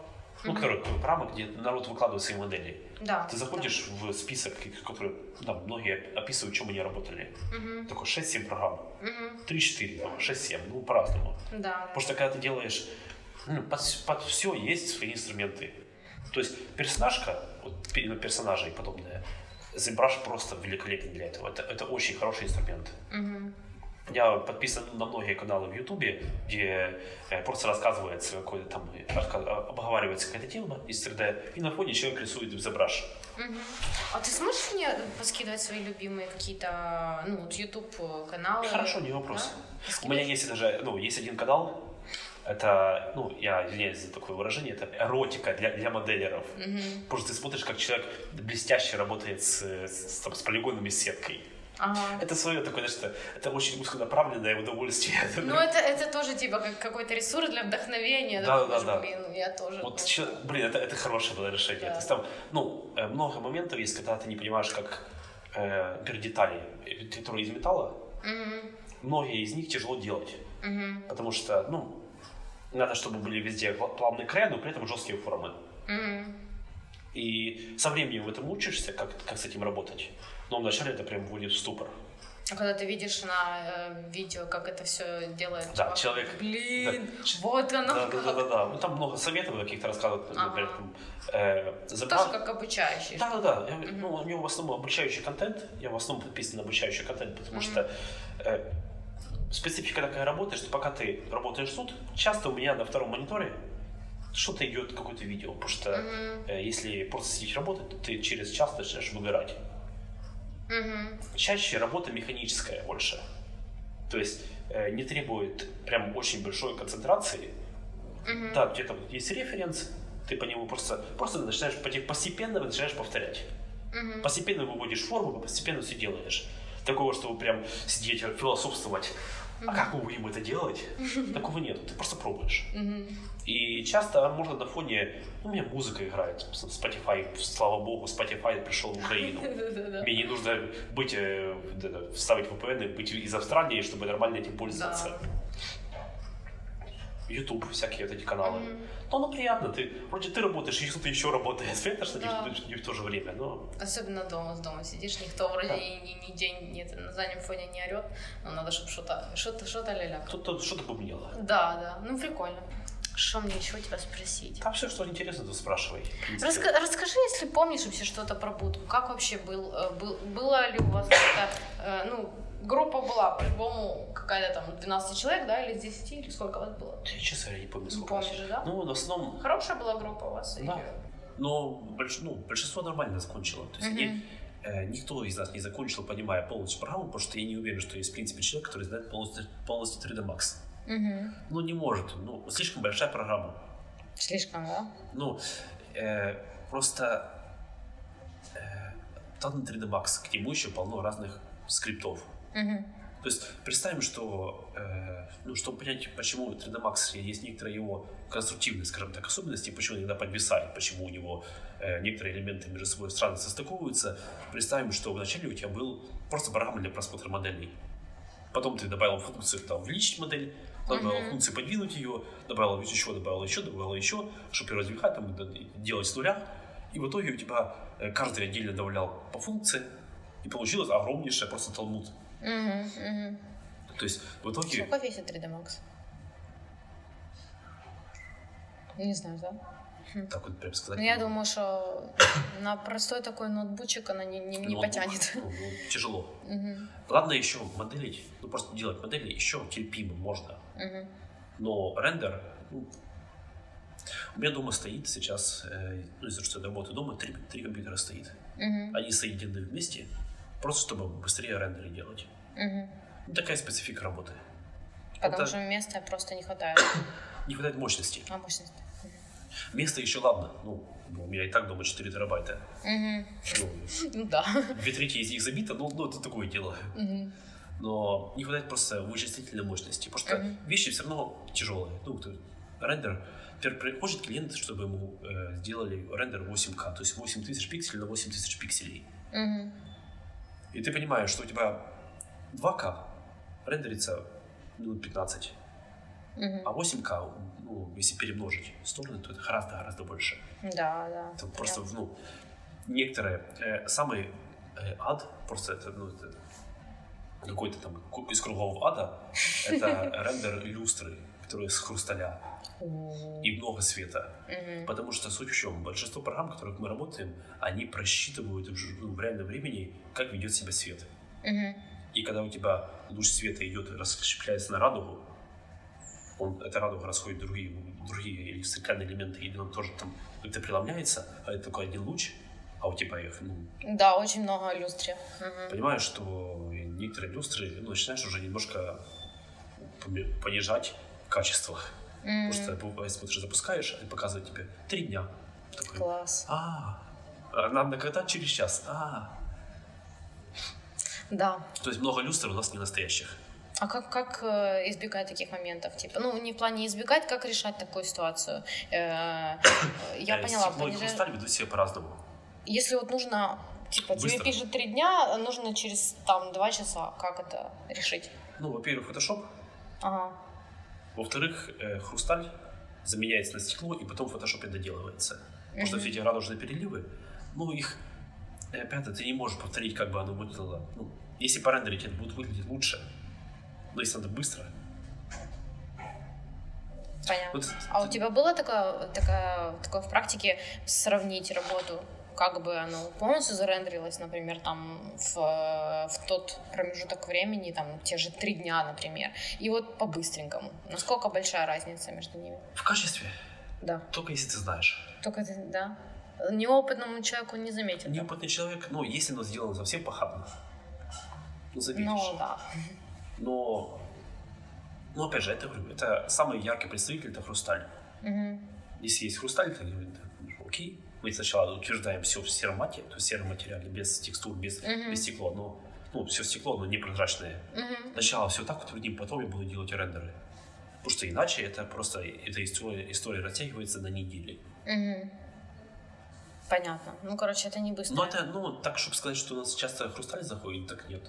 Speaker 2: ну,
Speaker 1: Мгм.
Speaker 2: который такой программа, где народ выкладывает свои модели,
Speaker 1: да.
Speaker 2: ты заходишь в список, который, там, многие описывают, чем они работали.
Speaker 1: Да. Мгм.
Speaker 2: Такой 6-7 программ,
Speaker 1: Мгм.
Speaker 2: 3-4, там, 6-7, ну, по-разному.
Speaker 1: Да.
Speaker 2: Потому что когда ты делаешь, ну, под, под все есть свои инструменты. То есть персонажка, вот пе- ну, персонажи и подобное, ZBrush просто великолепен для этого. Это, это очень хороший инструмент.
Speaker 1: Мгм.
Speaker 2: Я подписан на многие каналы в Ютубе, где э, просто рассказывается какой-то там, э, обговаривается какая-то тема из 3D, и на фоне человек рисует ZBrush.
Speaker 1: Мгм. А ты сможешь мне поскидывать свои любимые какие-то, ну, вот YouTube каналы?
Speaker 2: Хорошо, не вопрос.
Speaker 1: Да?
Speaker 2: У меня есть даже, ну, есть один канал, это, ну, я извиняюсь за такое выражение, это эротика для, для моделеров.
Speaker 1: Мгм.
Speaker 2: Потому что ты смотришь, как человек блестяще работает с, с, там, с полигонами, с сеткой.
Speaker 1: Ага.
Speaker 2: Это свое такое, что это очень узконаправленное удовольствие.
Speaker 1: Ну, это, это тоже, типа, как какой-то ресурс для вдохновения.
Speaker 2: Да, да, да.
Speaker 1: Блин, я тоже.
Speaker 2: Вот, чё- блин, это, это хорошее было решение.
Speaker 1: Да.
Speaker 2: То есть там, ну, э, много моментов есть, когда ты не понимаешь, как, э, например, детали, э, которые из металла,
Speaker 1: мгм,
Speaker 2: многие из них тяжело делать.
Speaker 1: мгм,
Speaker 2: Потому что, ну, надо, чтобы были везде пла- плавные края, но при этом жесткие формы.
Speaker 1: мгм.
Speaker 2: И со временем в этом учишься, как, как с этим работать. Но вначале это прям вводит в ступор.
Speaker 1: А когда ты видишь на э, видео, как это все делает,
Speaker 2: Да,
Speaker 1: чувак,
Speaker 2: человек-
Speaker 1: блин,
Speaker 2: да.
Speaker 1: вот оно
Speaker 2: Да, да,
Speaker 1: как.
Speaker 2: да, да, да. Ну, там много советов каких-то рассказывают, например,
Speaker 1: Ага.
Speaker 2: там, э,
Speaker 1: Тоже
Speaker 2: забрал-
Speaker 1: как обучающий.
Speaker 2: Да, да, да. Я- ну, у него в основном обучающий контент. Я в основном подписан на обучающий контент, потому
Speaker 1: Мгм.
Speaker 2: что э, специфика такая работы, что пока ты работаешь тут, часто у меня на втором мониторе что-то идет, какое-то видео. Потому что
Speaker 1: Мгм,
Speaker 2: э, если просто сидишь работать, то ты через час начинаешь выгорать.
Speaker 1: мгм,
Speaker 2: Чаще работа механическая больше. То есть э, не требует прям очень большой концентрации.
Speaker 1: мгм.
Speaker 2: Да, где-то вот есть референс, ты по нему просто, просто начинаешь постепенно начинаешь повторять.
Speaker 1: Мгм.
Speaker 2: Постепенно выводишь форму, постепенно все делаешь. Такого, чтобы прям сидеть, философствовать. А как мы будем это делать? Такого нет. Ты просто пробуешь. И часто можно на фоне... Ну, у меня музыка играет. Spotify, слава богу, Spotify пришел в Украину. Мне не нужно быть, э, вставить VPN и быть из Австралии, чтобы нормально этим пользоваться. YouTube, всякие вот эти каналы.
Speaker 1: Мгм.
Speaker 2: Но оно приятно. Ты, вроде ты работаешь, и кто-то еще работает. Понятно, что не,
Speaker 1: Да.
Speaker 2: в- не в то же время, но...
Speaker 1: Особенно дома, с дома сидишь, никто вроде
Speaker 2: Да.
Speaker 1: и ни- нигде нет, на заднем фоне не орет, но надо, чтобы что-то, что-то, что-то ля
Speaker 2: Кто-то что-то бубнило.
Speaker 1: Да, да, ну прикольно. Что мне еще у тебя спросить?
Speaker 2: Там все, что интересно, то спрашивай. В.
Speaker 1: Раска- расскажи, если помнишь вообще что-то про будку. Как вообще был, э, был была ли у вас какая-то, э, ну, группа была, по-любому, какая-то там 12 человек, да, или с 10, или сколько вас было?
Speaker 2: Я, честно, я не помню,
Speaker 1: Не
Speaker 2: сколько.
Speaker 1: помнишь,
Speaker 2: нас.
Speaker 1: да?
Speaker 2: Ну, в основном,
Speaker 1: Хорошая была группа у вас?
Speaker 2: Да.
Speaker 1: или-
Speaker 2: но больш- ну, большинство нормально закончило. То есть
Speaker 1: Мгм.
Speaker 2: они, э, никто из нас не закончил, понимая полностью программу, потому что я не уверен, что есть, в принципе, человек, который знает полностью, полностью 3D Max.
Speaker 1: Мгм.
Speaker 2: Ну, не может. Ну, слишком большая программа.
Speaker 1: Слишком, да?
Speaker 2: Ну, э, просто э, тот 3D Max, к нему еще полно разных скриптов. То есть представим, что, э, ну, чтобы понять, почему 3D Max есть некоторые его конструктивные, скажем так, особенности, почему он иногда подвисает, почему у него э, некоторые элементы между собой странно состыковываются, представим, что вначале у тебя был просто программа для просмотра моделей. Потом ты добавил функцию там, увеличить модель, добавил
Speaker 1: Мгм.
Speaker 2: функцию подвинуть ее, добавил еще, добавил еще, добавил еще, чтобы ее развивать, там, делать с нуля. И в итоге у тебя э, каждый отдельно добавлял по функции, и получилось огромнейшее просто талмуд.
Speaker 1: Мгм, мгм.
Speaker 2: То есть в итоге...
Speaker 1: Сколько весит 3D Max? Не знаю, да?
Speaker 2: Так вот прям сказать.
Speaker 1: Ну, я думаю, что на простой такой ноутбучик она не, не, не
Speaker 2: ноутбук,
Speaker 1: потянет.
Speaker 2: ну, ну, тяжело.
Speaker 1: Мгм,
Speaker 2: Ладно еще моделить, ну просто делать модели еще терпимо можно.
Speaker 1: мгм.
Speaker 2: Но рендер, ну, у меня дома стоит сейчас, э, ну из-за что я работаю дома, три, три компьютера стоит.
Speaker 1: Мгм,
Speaker 2: Они соединены вместе, просто чтобы быстрее рендеры делать. Ну, такая специфика работы.
Speaker 1: Потому
Speaker 2: Это-
Speaker 1: что места просто не хватает.
Speaker 2: Не хватает мощности.
Speaker 1: А мощность?
Speaker 2: Место еще ладно. Ну, у меня и так дома 4 терабайта.
Speaker 1: Мгм.
Speaker 2: Ну,
Speaker 1: Ну да.
Speaker 2: две трети из них забито, ну, ну это такое дело.
Speaker 1: Мгм.
Speaker 2: Но не хватает просто вычислительной мощности. Потому что
Speaker 1: Мгм.
Speaker 2: вещи все равно тяжелые. Ну, то- рендер. Теперь приходит клиент, чтобы ему э, сделали рендер 8К, то есть 8000 пикселей на 8000 пикселей.
Speaker 1: Мгм.
Speaker 2: И ты понимаешь, что у тебя 2К рендерится минут 15,
Speaker 1: Мгм.
Speaker 2: а 8К, ну, если перемножить стороны, то это гораздо-гораздо больше.
Speaker 1: Да, да.
Speaker 2: Это просто, ну, некоторые, э, самый э, ад, просто это, ну, это какой-то там из кругов ада, это рендер люстры, которые с хрусталя. И много света.
Speaker 1: Мгм.
Speaker 2: Потому что суть в чем? Большинство программ, в которых мы работаем, они просчитывают в, ну, в реальном времени, как ведет себя свет.
Speaker 1: Мгм.
Speaker 2: И когда у тебя луч света идет, расщепляется на радугу, он, эта радуга расходит другие, другие электрические элементы, и он тоже там как-то преломляется, а это только один луч, а у тебя их, ну,
Speaker 1: Да, очень много люстре. Мгм.
Speaker 2: понимаешь, что некоторые люстры, ну, начинаешь уже немножко понижать в Потому что бывает, смотришь, запускаешь, и показывает тебе три дня. Такой,
Speaker 1: Класс.
Speaker 2: а, надо когда через час, а.
Speaker 1: Да.
Speaker 2: То есть много люстр у нас не настоящих.
Speaker 1: А как, как э, избегать таких моментов? Типа, ну, не в плане избегать, как решать такую ситуацию? Э, Я
Speaker 2: Э,
Speaker 1: поняла,
Speaker 2: Стекло и хрусталь ведут себя по-разному.
Speaker 1: Если вот нужно, типа, тебе пишут три дня, нужно через там два часа, как это решить?
Speaker 2: Ну, во-первых, Photoshop.
Speaker 1: Ага.
Speaker 2: Во-вторых, э, хрусталь заменяется на стекло и потом в фотошопе доделывается. Потому что все эти радужные переливы, ну, их, э, опять ты не можешь повторить, как бы оно выглядело. Ну, если порендерить, это будет выглядеть лучше. Но если надо быстро.
Speaker 1: Понятно.
Speaker 2: Вот
Speaker 1: А у тебя было такое, такое, такое в практике сравнить работу, как бы оно полностью зарендерилось, например, там в, в тот промежуток времени, там те же три дня, например, и вот по-быстренькому. Насколько большая разница между ними?
Speaker 2: в качестве,
Speaker 1: Да.
Speaker 2: только если ты знаешь.
Speaker 1: Только ты, да. Неопытному человеку не заметит.
Speaker 2: Неопытный человек, ну, если оно сделано совсем похабно, ну, заметишь.
Speaker 1: Ну, да.
Speaker 2: Но, ну, опять же, это, это самый яркий представитель, это хрусталь.
Speaker 1: Мгм.
Speaker 2: Если есть хрусталь, то говорит, окей, мы сначала утверждаем все в сером мате, то есть в сером материале, без текстур, без,
Speaker 1: Мгм.
Speaker 2: без стекла, но ну, все стекло, но не прозрачное.
Speaker 1: Мгм.
Speaker 2: Сначала все так утвердим, потом я буду делать рендеры. Потому что иначе это просто, эта история, история растягивается на недели.
Speaker 1: Мгм. Понятно. Ну, короче, это не быстро.
Speaker 2: Но это, ну, так, чтобы сказать, что у нас часто хрусталь заходит, так нет.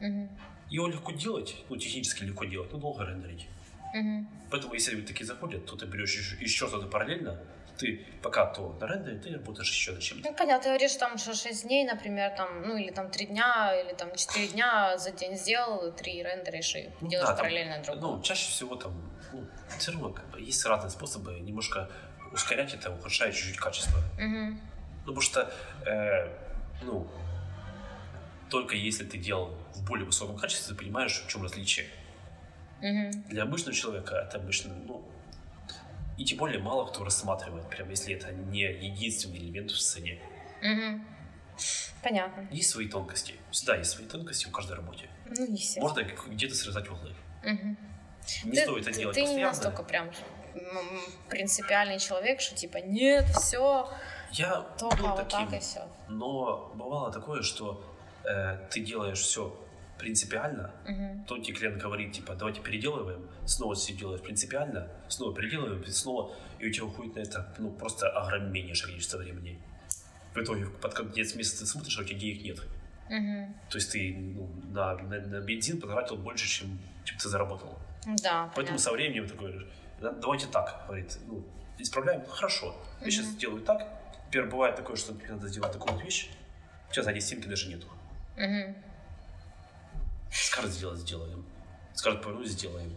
Speaker 1: Мгм.
Speaker 2: Его легко делать, ну, технически легко делать, но долго рендерить.
Speaker 1: Мгм.
Speaker 2: Поэтому, если такие заходят, то ты берешь еще, еще что-то параллельно, ты пока то на рендере, ты работаешь еще над чем-то.
Speaker 1: Ну, понятно, ты говоришь, там, что 6 дней, например, там, ну, или там 3 дня, или там 4 дня за день сделал, и 3 рендеришь, и
Speaker 2: Ну
Speaker 1: делаешь
Speaker 2: да, там,
Speaker 1: параллельно друг другу.
Speaker 2: Ну, чаще всего там, ну, все равно как бы, есть разные способы немножко ускорять это, ухудшая чуть-чуть качество.
Speaker 1: Мгм.
Speaker 2: Ну, потому что, э, ну, только если ты делал в более высоком качестве, ты понимаешь, в чем различие.
Speaker 1: Мгм.
Speaker 2: Для обычного человека это обычно, ну, и тем более мало кто рассматривает, прям если это не единственный элемент в сцене.
Speaker 1: Мгм. Понятно.
Speaker 2: Есть свои тонкости. Всегда есть свои тонкости в каждой работе.
Speaker 1: Ну, естественно.
Speaker 2: Можно где-то срезать углы.
Speaker 1: Мгм.
Speaker 2: Не
Speaker 1: ты,
Speaker 2: стоит это
Speaker 1: ты-
Speaker 2: делать
Speaker 1: ты не
Speaker 2: постоянно.
Speaker 1: настолько прям принципиальный человек, что типа нет, все,
Speaker 2: Я
Speaker 1: только
Speaker 2: был
Speaker 1: вот
Speaker 2: таким,
Speaker 1: так и все.
Speaker 2: но бывало такое, что э, ты делаешь все принципиально, то тебе клиент говорит, типа, давайте переделываем, снова все делаешь принципиально, снова переделываем, снова, и у тебя уходит на это, ну, просто огромнейшее количество времени. В итоге под конец месяца ты смотришь, а у тебя денег нет. То есть ты ну, на, на, на бензин потратил больше, чем, чем ты заработал.
Speaker 1: Да,
Speaker 2: Поэтому
Speaker 1: понятно.
Speaker 2: со временем ты говоришь, «Да, давайте так, говорит, ну, исправляем, хорошо, я сейчас
Speaker 1: Мгм.
Speaker 2: сделаю так. Теперь бывает такое, что тебе надо сделать такую вот вещь, у тебя сзади стенки даже нету.
Speaker 1: Мгм.
Speaker 2: Скажет сделать, сделаем. Скажет повернуть, сделаем.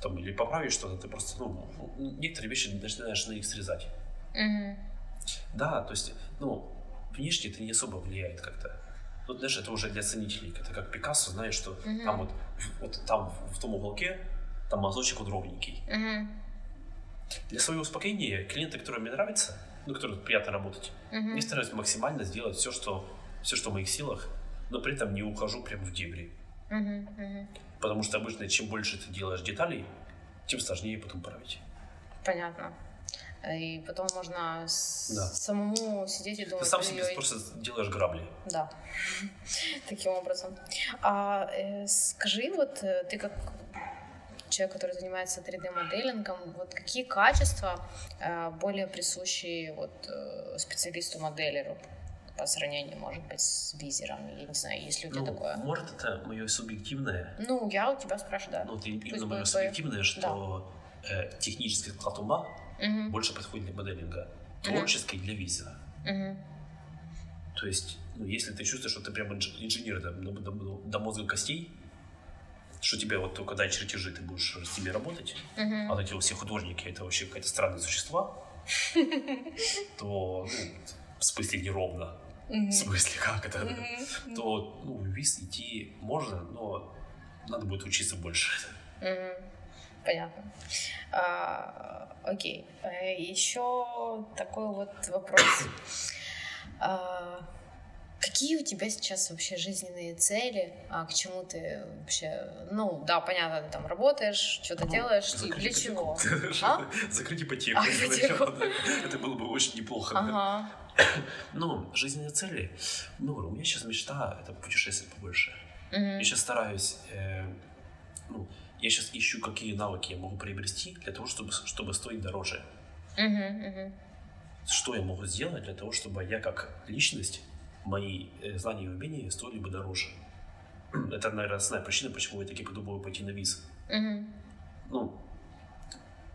Speaker 2: Там, или поправить что-то, ты просто, ну, ну, некоторые вещи начинаешь на них срезать.
Speaker 1: Мгм.
Speaker 2: Да, то есть, ну, внешне это не особо влияет как-то. Ну, знаешь, это уже для ценителей. Это как Пикассо, знаешь, что
Speaker 1: Мгм.
Speaker 2: там вот, вот там в том уголке, там мазочек вот ровненький.
Speaker 1: Мгм.
Speaker 2: Для своего успокоения клиенты, которые мне нравятся, ну, которым приятно работать,
Speaker 1: Мгм.
Speaker 2: я стараюсь максимально сделать все, что, все, что в моих силах, но при этом не ухожу прямо в дебри.
Speaker 1: Мгм. Мгм.
Speaker 2: Потому что обычно, чем больше ты делаешь деталей, тем сложнее потом править.
Speaker 1: Понятно. и потом можно
Speaker 2: Да.
Speaker 1: самому сидеть и
Speaker 2: Ты
Speaker 1: думать,
Speaker 2: сам себе
Speaker 1: «Ой-ой».
Speaker 2: просто делаешь грабли.
Speaker 1: Да, таким образом. А э, скажи, вот э, ты как человек, который занимается 3D-моделингом, вот какие качества э, более присущи вот э, специалисту-моделеру по сравнению, может быть, с визером? Я не знаю, есть ли у тебя
Speaker 2: Ну,
Speaker 1: такое?
Speaker 2: может, это мое субъективное,
Speaker 1: Ну, я у тебя спрашиваю, да.
Speaker 2: ну, это именно мое субъективное, что э, технический склад ума
Speaker 1: Мгм,
Speaker 2: больше подходит для моделинга, творческий для визера.
Speaker 1: мгм,
Speaker 2: То есть, ну, если ты чувствуешь, что ты прям инж- инженер там, до, до- до мозга костей, что тебе вот только дай чертежи, ты будешь с ними работать,
Speaker 1: мгм.
Speaker 2: а вот эти все художники это вообще какие-то странные существа, то, ну, в смысле неровно, В смысле как это, то, ну, в ВИЗ идти можно, но надо будет учиться больше.
Speaker 1: Понятно. А, окей. Еще такой вот вопрос. А, какие у тебя сейчас вообще жизненные цели? А к чему ты вообще... Ну, да, понятно, ты там работаешь, что-то делаешь. И
Speaker 2: Закрыть
Speaker 1: для
Speaker 2: ипотеку.
Speaker 1: чего? А?
Speaker 2: Закрыть ипотеку.
Speaker 1: А, ипотеку.
Speaker 2: Это было бы очень неплохо.
Speaker 1: Ага.
Speaker 2: Ну, жизненные цели. Ну, у меня сейчас мечта это путешествовать побольше.
Speaker 1: Мгм.
Speaker 2: Я сейчас стараюсь, э, ну, я сейчас ищу, какие навыки я могу приобрести для того, чтобы, чтобы стоить дороже.
Speaker 1: Мгм, мгм.
Speaker 2: Что я могу сделать для того, чтобы я как личность, мои э, знания и умения стоили бы дороже. Это, наверное, основная причина, почему я таки подумал пойти на виз.
Speaker 1: Мгм.
Speaker 2: Ну,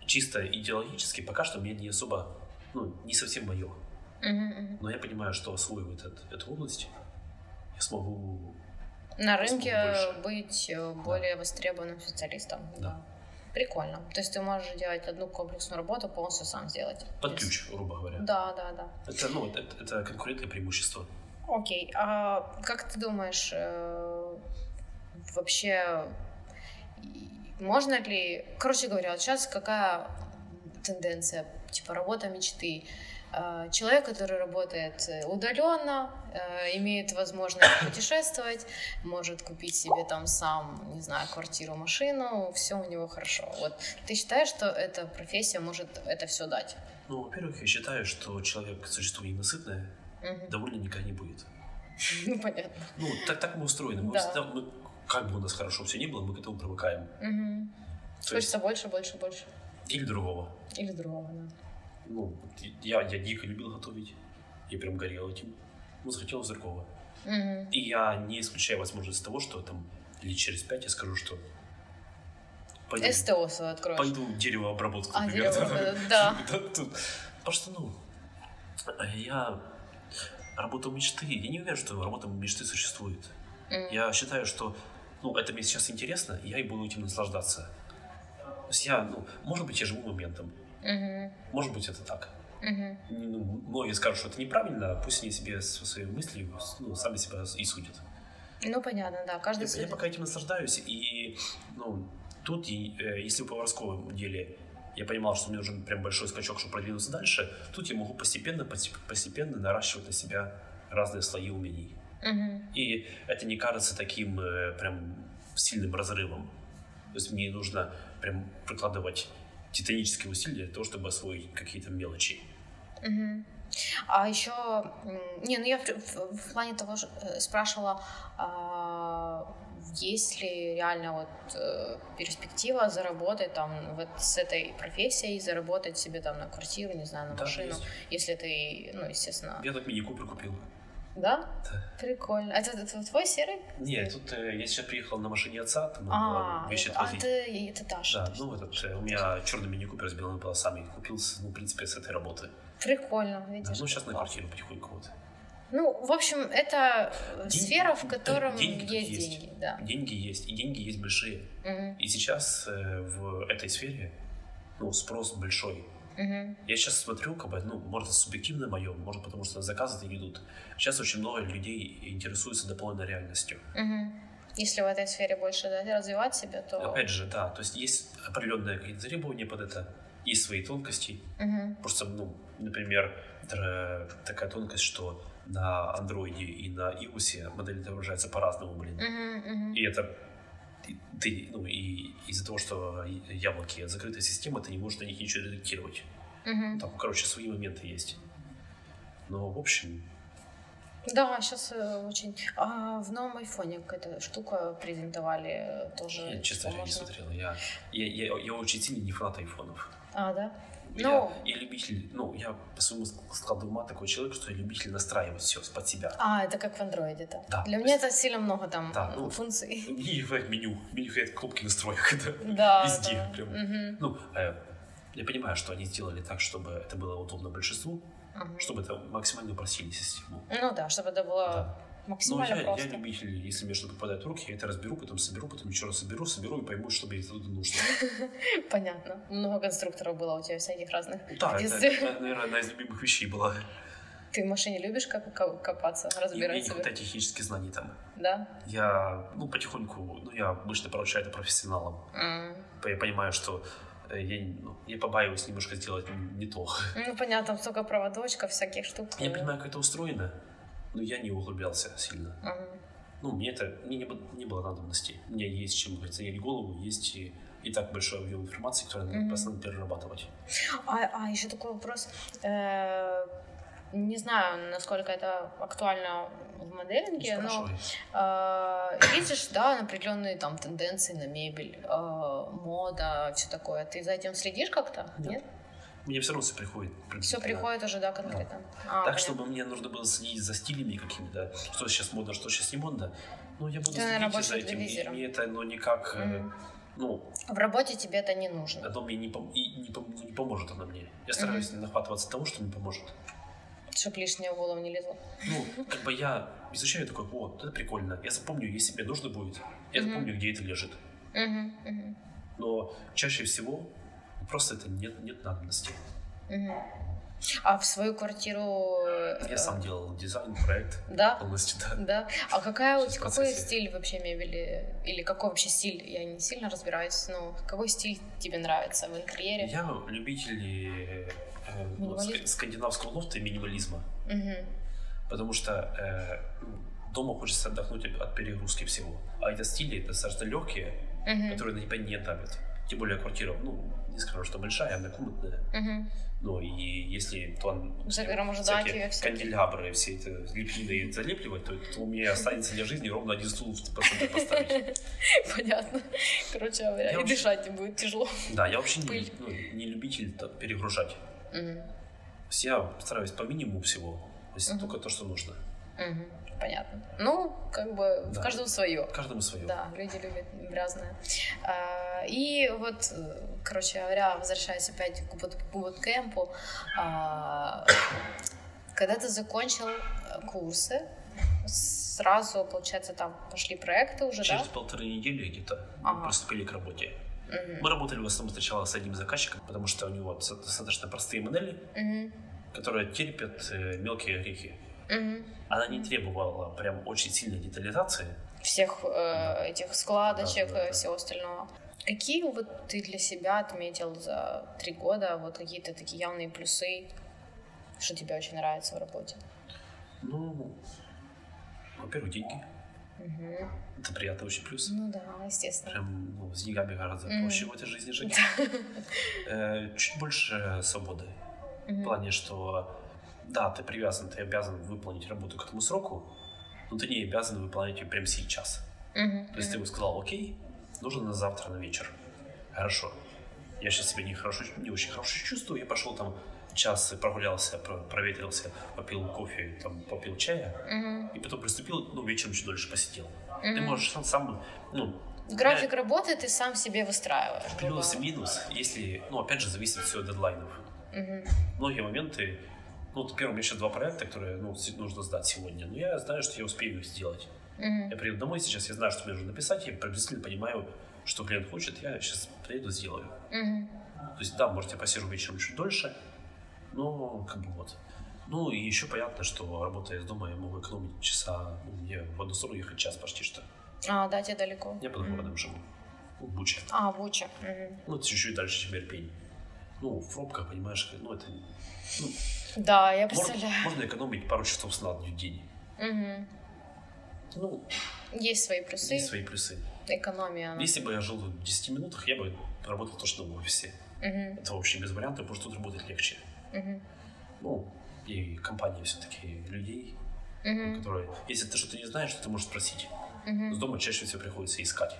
Speaker 2: чисто идеологически пока что мне не особо, ну, не совсем мое. Но я понимаю, что освоив этот, эту область, я смогу
Speaker 1: На рынке
Speaker 2: больше.
Speaker 1: быть э, более востребованным специалистом.
Speaker 2: Да.
Speaker 1: Прикольно. То есть ты можешь делать одну комплексную работу, полностью сам сделать.
Speaker 2: под
Speaker 1: Без-
Speaker 2: ключ, грубо говоря.
Speaker 1: Да, да, да.
Speaker 2: Это, ну, это, это конкурентное преимущество.
Speaker 1: Окей. А как ты думаешь, э, вообще можно ли... Короче говоря, вот сейчас какая тенденция? Типа работа мечты. Э, Человек, который работает удаленно, имеет возможность путешествовать, может купить себе там сам, не знаю, квартиру, машину, все у него хорошо. Вот ты считаешь, что эта профессия может это все дать?
Speaker 2: Ну, во-первых, я считаю, что человек существо ненасытное,
Speaker 1: Мгм.
Speaker 2: довольно никогда не будет.
Speaker 1: Ну, понятно.
Speaker 2: Ну, так, так мы устроены. Мы
Speaker 1: Да.
Speaker 2: всегда, мы- как бы у нас хорошо все ни было, мы к этому привыкаем.
Speaker 1: Мгм.
Speaker 2: То есть,
Speaker 1: Хочется больше, больше, больше.
Speaker 2: или другого.
Speaker 1: Или другого, да.
Speaker 2: Ну, я, я дико любил готовить. Я прям горел этим. Ну, захотелось другого.
Speaker 1: Мгм.
Speaker 2: И я не исключаю возможность того, что там лет через пять я скажу, что пойду,
Speaker 1: СТО свое откроешь.
Speaker 2: пойду деревообработку,
Speaker 1: А,
Speaker 2: например.
Speaker 1: деревообработку, да.
Speaker 2: Потому что, ну, я работа мечты. Я не уверен, что работа мечты существует. Я считаю, что ну, это мне сейчас интересно, и я и буду этим наслаждаться. То есть я, ну, может быть, я живу моментом,
Speaker 1: Мгм.
Speaker 2: может быть, это так.
Speaker 1: Мгм.
Speaker 2: Ну, многие скажут, что это неправильно, пусть они себе со своей мыслью ну, сами себя и судят.
Speaker 1: Ну, понятно, да. Каждый
Speaker 2: Я, я пока этим наслаждаюсь, и ну, тут, и, э, если в поварском деле я понимал, что мне нужен прям большой скачок, чтобы продвинуться дальше, тут я могу постепенно, постеп- постепенно наращивать на себя разные слои умений.
Speaker 1: Мгм.
Speaker 2: И это не кажется таким э, прям сильным разрывом. То есть мне нужно прям прикладывать титанические усилия для того, чтобы освоить какие-то мелочи.
Speaker 1: Мгм. А еще, не, ну я в, в- в плане того же э, спрашивала, а, есть ли реально вот э, перспектива заработать там вот с этой профессией, заработать себе там на квартиру, не знаю, на
Speaker 2: Да,
Speaker 1: машину,
Speaker 2: есть.
Speaker 1: если ты, ну, естественно,
Speaker 2: Я так мини-купер купил.
Speaker 1: Да?
Speaker 2: Да.
Speaker 1: Прикольно. А Это, это твой серый?
Speaker 2: Нет, тут э, я сейчас приехал на машине отца, там
Speaker 1: А,
Speaker 2: было вещи
Speaker 1: а
Speaker 2: отвозить.
Speaker 1: это, это Даша.
Speaker 2: Да,
Speaker 1: точно.
Speaker 2: ну этот, э, у меня черный мини-купер с белыми полосами купил, ну, в принципе, с этой работы.
Speaker 1: Прикольно,
Speaker 2: Да,
Speaker 1: видишь.
Speaker 2: ну, сейчас на квартиру потихоньку вот.
Speaker 1: Ну, в общем, это э,
Speaker 2: Деньги-
Speaker 1: сфера, в
Speaker 2: да,
Speaker 1: котором
Speaker 2: деньги
Speaker 1: есть,
Speaker 2: есть.
Speaker 1: деньги, да.
Speaker 2: Деньги есть, и деньги есть большие.
Speaker 1: Мгм,
Speaker 2: И сейчас э, в этой сфере, ну, спрос большой.
Speaker 1: Мгм,
Speaker 2: Я сейчас смотрю, как бы, ну, может, субъективно мое, может, потому что заказы не идут. Сейчас очень много людей интересуются дополнительной реальностью.
Speaker 1: мгм. Если в этой сфере больше да, развивать себя, то...
Speaker 2: Опять же, да, то есть есть определенные какие-то требования под это, есть свои тонкости.
Speaker 1: Мгм,
Speaker 2: Просто, ну, например, такая тонкость, что на андроиде и на iOS модель отображается по-разному, блин.
Speaker 1: мгм, мгм.
Speaker 2: И это ты- ну, и из-за того, что яблоки закрытая система, ты не можешь на них ничего редактировать.
Speaker 1: Мгм.
Speaker 2: Там, короче, свои моменты есть. Но, в общем,
Speaker 1: Да, сейчас очень... А в новом айфоне какая-то штука презентовали э, тоже.
Speaker 2: я, честно говоря, не
Speaker 1: можно-
Speaker 2: смотрел. Я, я, я, я очень сильный не фанат айфонов.
Speaker 1: А, да?
Speaker 2: Я,
Speaker 1: Ну.
Speaker 2: я любитель, ну, я по своему складу ума такой человек, что я любитель настраивать все под себя.
Speaker 1: А, это как в андроиде-то.
Speaker 2: Да,
Speaker 1: Для меня
Speaker 2: есть-
Speaker 1: это сильно много там
Speaker 2: Да, ну,
Speaker 1: функций.
Speaker 2: Мне не хватает меню, не хватает кнопки настроек. да.
Speaker 1: Да,
Speaker 2: Везде
Speaker 1: да.
Speaker 2: прям.
Speaker 1: Мгм,
Speaker 2: Ну, э, я понимаю, что они сделали так, чтобы это было удобно большинству,
Speaker 1: мгм.
Speaker 2: чтобы это максимально упростили систему.
Speaker 1: Ну да, чтобы это было
Speaker 2: Да. Но
Speaker 1: максимально
Speaker 2: я, я
Speaker 1: просто.
Speaker 2: любитель, если мне что-то попадает в руки, я это разберу, потом соберу, потом еще раз соберу, соберу и пойму, что мне тут нужно.
Speaker 1: Понятно. Много конструкторов было у тебя всяких разных.
Speaker 2: Да, это, наверное, одна из любимых вещей была.
Speaker 1: Ты в машине любишь как, копаться,
Speaker 2: И мне не хватает технических знаний там.
Speaker 1: Да?
Speaker 2: Я, ну, потихоньку, ну, я обычно поручаю это профессионалам. Я понимаю, что э, я, ну, я побаиваюсь немножко сделать не то.
Speaker 1: Ну, понятно, там столько проводочков, всяких штук.
Speaker 2: Я понимаю, как это устроено, но я не углублялся сильно.
Speaker 1: Мгм.
Speaker 2: Ну, мне это мне не, было- не было надобности. У меня есть чем, занять голову, есть и, и так большой объем информации, который надо
Speaker 1: Мгм.
Speaker 2: постоянно перерабатывать.
Speaker 1: А, а еще такой вопрос. Э, не знаю, насколько это актуально в моделинге, но э, видишь, да, определенные там тенденции на мебель, э, мода, все такое. Ты за этим следишь как-то?
Speaker 2: Нет.
Speaker 1: Нет?
Speaker 2: Мне все равно все приходит.
Speaker 1: Все приходит уже, да, конкретно. А,
Speaker 2: Так,
Speaker 1: понятно.
Speaker 2: чтобы мне нужно было следить за стилями какими-то, что сейчас модно, что сейчас не модно. Ну, я буду
Speaker 1: Ты, наверное,
Speaker 2: следить за
Speaker 1: больше
Speaker 2: этим, и мне это, ну, никак,
Speaker 1: Мгм.
Speaker 2: ну,
Speaker 1: В работе тебе это не нужно.
Speaker 2: оно мне не, пом- и не, пом- не поможет оно мне. Я стараюсь не нахватываться того, что мне поможет.
Speaker 1: Чтоб лишнее в голову не лезло.
Speaker 2: Ну, как бы я изучаю такой, вот, это прикольно. Я запомню, если мне нужно будет. Я
Speaker 1: Мгм.
Speaker 2: запомню, где это лежит.
Speaker 1: Мгм, мгм,
Speaker 2: Но чаще всего просто это нет, нет надобности.
Speaker 1: А в свою квартиру... э,
Speaker 2: Я сам делал дизайн, проект
Speaker 1: Да?
Speaker 2: полностью, да.
Speaker 1: Да. А какая,
Speaker 2: Сейчас
Speaker 1: какой
Speaker 2: процессе.
Speaker 1: стиль вообще мебели? Или какой вообще стиль? Я не сильно разбираюсь, но какой стиль тебе нравится в интерьере?
Speaker 2: Я любитель э, ну, скандинавского лофта и минимализма.
Speaker 1: Мгм.
Speaker 2: Потому что э, дома хочется отдохнуть от- перегрузки всего. А это стили достаточно легкие,
Speaker 1: Мгм.
Speaker 2: которые на тебя не давят. Тем более квартира, ну, не скажу, что большая, однокомнатная.
Speaker 1: Мгм.
Speaker 2: Ну, и если там всякие канделябры, все это лепнины залепливать, то, то у меня останется для жизни ровно один стул по центру поставить.
Speaker 1: Понятно. Короче говоря,
Speaker 2: Я
Speaker 1: и
Speaker 2: вообще-
Speaker 1: дышать не будет тяжело.
Speaker 2: Да, я вообще не, ну, не любитель перегружать. Есть я стараюсь по минимуму всего. То есть
Speaker 1: Мгм.
Speaker 2: только то, что нужно.
Speaker 1: Мгм. Понятно. Ну, как бы в
Speaker 2: Да.
Speaker 1: каждом свое.
Speaker 2: Каждому свое.
Speaker 1: Да, люди любят грязное. А, И вот, короче говоря, возвращаясь опять к бут- буткемпу, а, когда ты закончил э, курсы, сразу, получается, там пошли проекты уже,
Speaker 2: Через
Speaker 1: да?
Speaker 2: полторы недели где-то
Speaker 1: Ага.
Speaker 2: приступили к работе.
Speaker 1: Мгм.
Speaker 2: Мы работали в основном сначала с одним заказчиком, потому что у него доста- достаточно простые модели,
Speaker 1: Мгм.
Speaker 2: которые терпят э, мелкие орехи.
Speaker 1: Мгм.
Speaker 2: Она не требовала прям очень сильной детализации.
Speaker 1: Всех э, этих складочек
Speaker 2: Да, да,
Speaker 1: и
Speaker 2: да.
Speaker 1: всего остального. Какие вот ты для себя отметил за три года, вот какие-то такие явные плюсы, что тебе очень нравится в работе?
Speaker 2: Ну, во-первых, деньги.
Speaker 1: Мгм.
Speaker 2: Это приятный очень плюс.
Speaker 1: Ну да, естественно.
Speaker 2: Прям ну, с деньгами гораздо
Speaker 1: Мгм.
Speaker 2: проще в этой жизни жить. Э, Чуть больше свободы. В плане, что да, ты привязан, ты обязан выполнить работу к этому сроку, но ты не обязан выполнять ее прямо сейчас.
Speaker 1: Мгм.
Speaker 2: То есть ты бы сказал, окей, нужно на завтра на вечер. Хорошо. Я сейчас себя не, хорошо, не очень хорошо чувствую. Я пошел там час прогулялся, про- проветрился, попил кофе, там, попил чая,
Speaker 1: Мгм.
Speaker 2: и потом приступил, ну, вечером чуть дольше посидел. Ты
Speaker 1: Мгм.
Speaker 2: можешь сам, сам ну,
Speaker 1: График работы ты сам себе выстраиваешь.
Speaker 2: плюс и минус, если, ну, опять же, зависит все от дедлайнов.
Speaker 1: Мгм.
Speaker 2: Многие моменты, ну, например, у меня сейчас два проекта, которые, ну, нужно сдать сегодня, но я знаю, что я успею их сделать.
Speaker 1: Мгм.
Speaker 2: Я приеду домой сейчас, я знаю, что мне нужно написать, я приблизительно понимаю, что клиент хочет, я сейчас приеду, сделаю.
Speaker 1: Мгм.
Speaker 2: То есть, да, может, я посижу вечером чуть дольше, но как бы вот. Ну, и еще понятно, что работая из дома, я могу экономить часа, ну, мне в одну сторону ехать час почти что.
Speaker 1: А, да, тебе далеко.
Speaker 2: Я под городом живу, ну, Буча.
Speaker 1: А, Буча. Мгм.
Speaker 2: Ну, это чуть-чуть дальше, чем Ирпень. Ну, в пробках, понимаешь, ну, это... Ну,
Speaker 1: Да, я
Speaker 2: можно,
Speaker 1: представляю.
Speaker 2: можно экономить пару часов сна в день.
Speaker 1: Мгм.
Speaker 2: Ну,
Speaker 1: Есть свои плюсы,
Speaker 2: есть свои плюсы.
Speaker 1: экономия. она.
Speaker 2: Если бы я жил в 10 минутах, я бы работал точно в офисе.
Speaker 1: Мгм.
Speaker 2: Это вообще без вариантов, потому что тут работать легче.
Speaker 1: Мгм.
Speaker 2: Ну, и компания все-таки людей,
Speaker 1: Мгм.
Speaker 2: которые... Если ты что-то не знаешь, то ты можешь спросить.
Speaker 1: Мгм.
Speaker 2: С дома чаще всего приходится искать.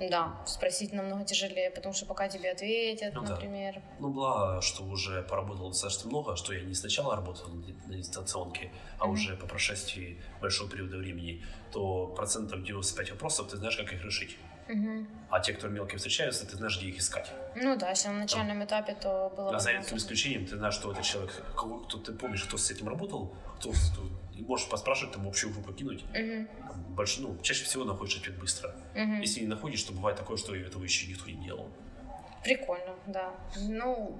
Speaker 1: Да, спросить намного тяжелее, потому что пока тебе ответят,
Speaker 2: Ну да.
Speaker 1: например.
Speaker 2: Ну, благо, что уже поработал достаточно много, что я не сначала работал на дистанционке, а
Speaker 1: Мгм.
Speaker 2: уже по прошествии большого периода времени, то процентов 95 вопросов ты знаешь, как их решить.
Speaker 1: Мгм.
Speaker 2: А те, кто мелкие встречаются, ты знаешь, где их искать.
Speaker 1: Ну да, если на начальном этапе, то было
Speaker 2: А за редким исключением ты знаешь, что этот человек, кто ты помнишь, кто с этим работал, кто, кто- и можешь поспрашивать, там общую группу кинуть.
Speaker 1: Мгм.
Speaker 2: Там больше, ну, чаще всего находишь ответ быстро.
Speaker 1: Мгм.
Speaker 2: Если не находишь, то бывает такое, что этого еще никто не делал.
Speaker 1: Прикольно, да. Ну,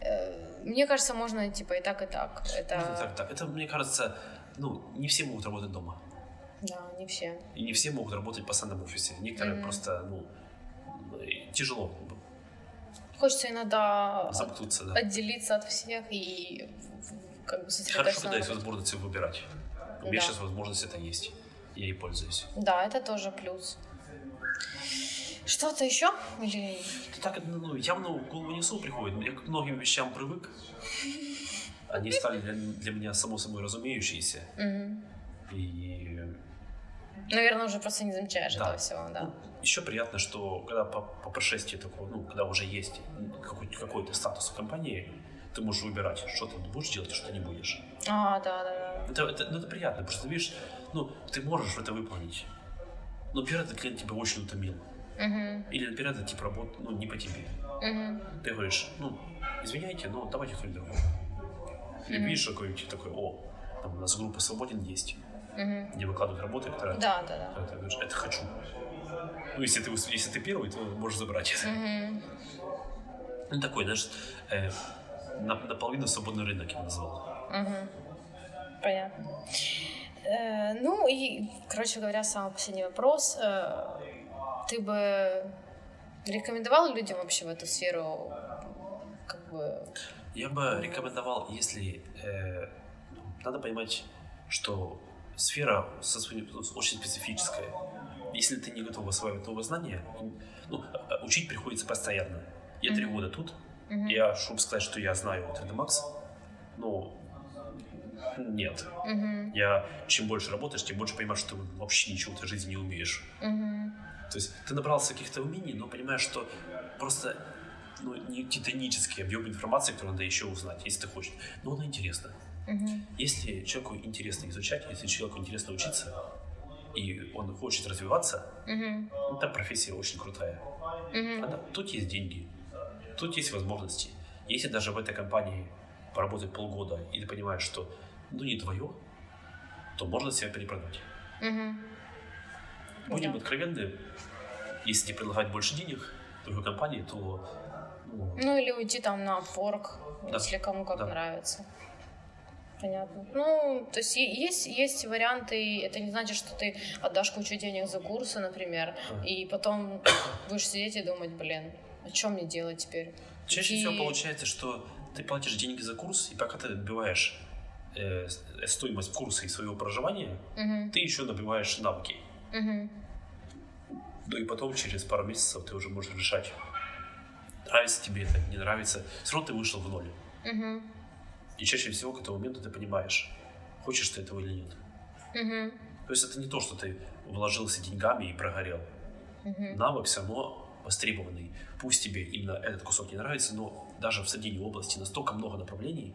Speaker 1: э, мне кажется, можно типа и так, и так. Это,
Speaker 2: Можно так, так. Это, мне кажется, ну, не все могут работать дома.
Speaker 1: да, не все.
Speaker 2: И не все могут работать в постоянном офисе. Некоторые
Speaker 1: Мгм.
Speaker 2: просто, ну, и тяжело
Speaker 1: Хочется иногда
Speaker 2: замкнуться, да.
Speaker 1: отделиться от всех и в- как бы
Speaker 2: Хорошо,
Speaker 1: сосредоточиться
Speaker 2: когда
Speaker 1: на
Speaker 2: есть возможность выбирать. У меня
Speaker 1: Да.
Speaker 2: сейчас возможность это есть. Я ей пользуюсь.
Speaker 1: Да, это тоже плюс. Что-то еще? Или...
Speaker 2: Это так, ну, явно в голову не сон приходит. Я к многим вещам привык. Они стали для, для меня само собой разумеющиеся.
Speaker 1: Мгм.
Speaker 2: И
Speaker 1: Наверное, уже просто не замечаешь
Speaker 2: Да.
Speaker 1: этого всего, да.
Speaker 2: ну, еще приятно, что когда по, по прошествии такого, ну, когда уже есть какой- какой-то статус в компании, ты можешь выбирать, что ты будешь делать, а что не будешь.
Speaker 1: А, да, да, да.
Speaker 2: Это, это, ну, это приятно, потому что, видишь, ну, ты можешь это выполнить. Но, например, этот клиент тебя очень утомил.
Speaker 1: Мгм.
Speaker 2: Или, например, этот тип работы, ну, не по тебе.
Speaker 1: Мгм.
Speaker 2: Ты говоришь, ну, извиняйте, но давайте кто-нибудь другой. Или
Speaker 1: Мгм.
Speaker 2: видишь какой-нибудь такой, о, там у нас группа свободен есть,
Speaker 1: Мгм.
Speaker 2: где выкладывают работы, которые
Speaker 1: Да, да, да.
Speaker 2: Ты говоришь, это хочу. Ну, если ты, если ты первый, то можешь забрать это.
Speaker 1: Мгм.
Speaker 2: Ну, такой, знаешь, э, наполовину свободный рынок я бы назвал.
Speaker 1: Мгм. Понятно. Э, ну и, короче говоря, самый последний вопрос. Э, ты бы рекомендовал людям вообще в эту сферу как бы...
Speaker 2: Я бы рекомендовал, если э, надо понимать, что сфера со своим, ну, очень специфическая. Если ты не готов осваивать новые знания, ну, э, учить приходится постоянно. Я три
Speaker 1: Мгм.
Speaker 2: года тут,
Speaker 1: Мгм.
Speaker 2: я, чтобы сказать, что я знаю 3D Max, ну, нет.
Speaker 1: Мгм.
Speaker 2: Я, чем больше работаешь, тем больше понимаешь, что ты вообще ничего в этой жизни не умеешь.
Speaker 1: Мгм.
Speaker 2: То есть ты набрался каких-то умений, но понимаешь, что просто ну, не титанический объем информации, который надо еще узнать, если ты хочешь. Но оно интересно.
Speaker 1: Мгм.
Speaker 2: Если человеку интересно изучать, если человеку интересно учиться, и он хочет развиваться,
Speaker 1: Мгм.
Speaker 2: эта профессия очень крутая.
Speaker 1: Мгм.
Speaker 2: Она- тут есть деньги, тут есть возможности. Если даже в этой компании поработать полгода, и ты понимаешь, что ну не твое, то можно себя перепродать.
Speaker 1: Мгм.
Speaker 2: Будем
Speaker 1: Да.
Speaker 2: откровенны, если тебе предлагать больше денег другой компании, то ну,
Speaker 1: Ну или уйти там на Upwork,
Speaker 2: Да.
Speaker 1: если кому как
Speaker 2: Да.
Speaker 1: нравится. Понятно. Ну, то есть есть, есть варианты, это не значит, что ты отдашь кучу денег за курсы, например,
Speaker 2: Ага.
Speaker 1: и потом будешь сидеть и думать, блин, а что мне делать теперь?
Speaker 2: чаще
Speaker 1: И-
Speaker 2: всего получается, что ты платишь деньги за курс, и пока ты отбиваешь э, э, стоимость курса и своего проживания,
Speaker 1: Мгм,
Speaker 2: ты еще набиваешь навыки.
Speaker 1: мгм,
Speaker 2: Ну и потом, через пару месяцев, ты уже можешь решать, нравится тебе это, не нравится. Все равно ты вышел в ноль.
Speaker 1: мгм,
Speaker 2: И чаще всего к этому моменту ты понимаешь, хочешь ты этого или нет.
Speaker 1: мгм,
Speaker 2: То есть это не то, что ты вложился деньгами и прогорел.
Speaker 1: мгм,
Speaker 2: навык все равно востребованный. Пусть тебе именно этот кусок не нравится, но даже в соседней области настолько много направлений,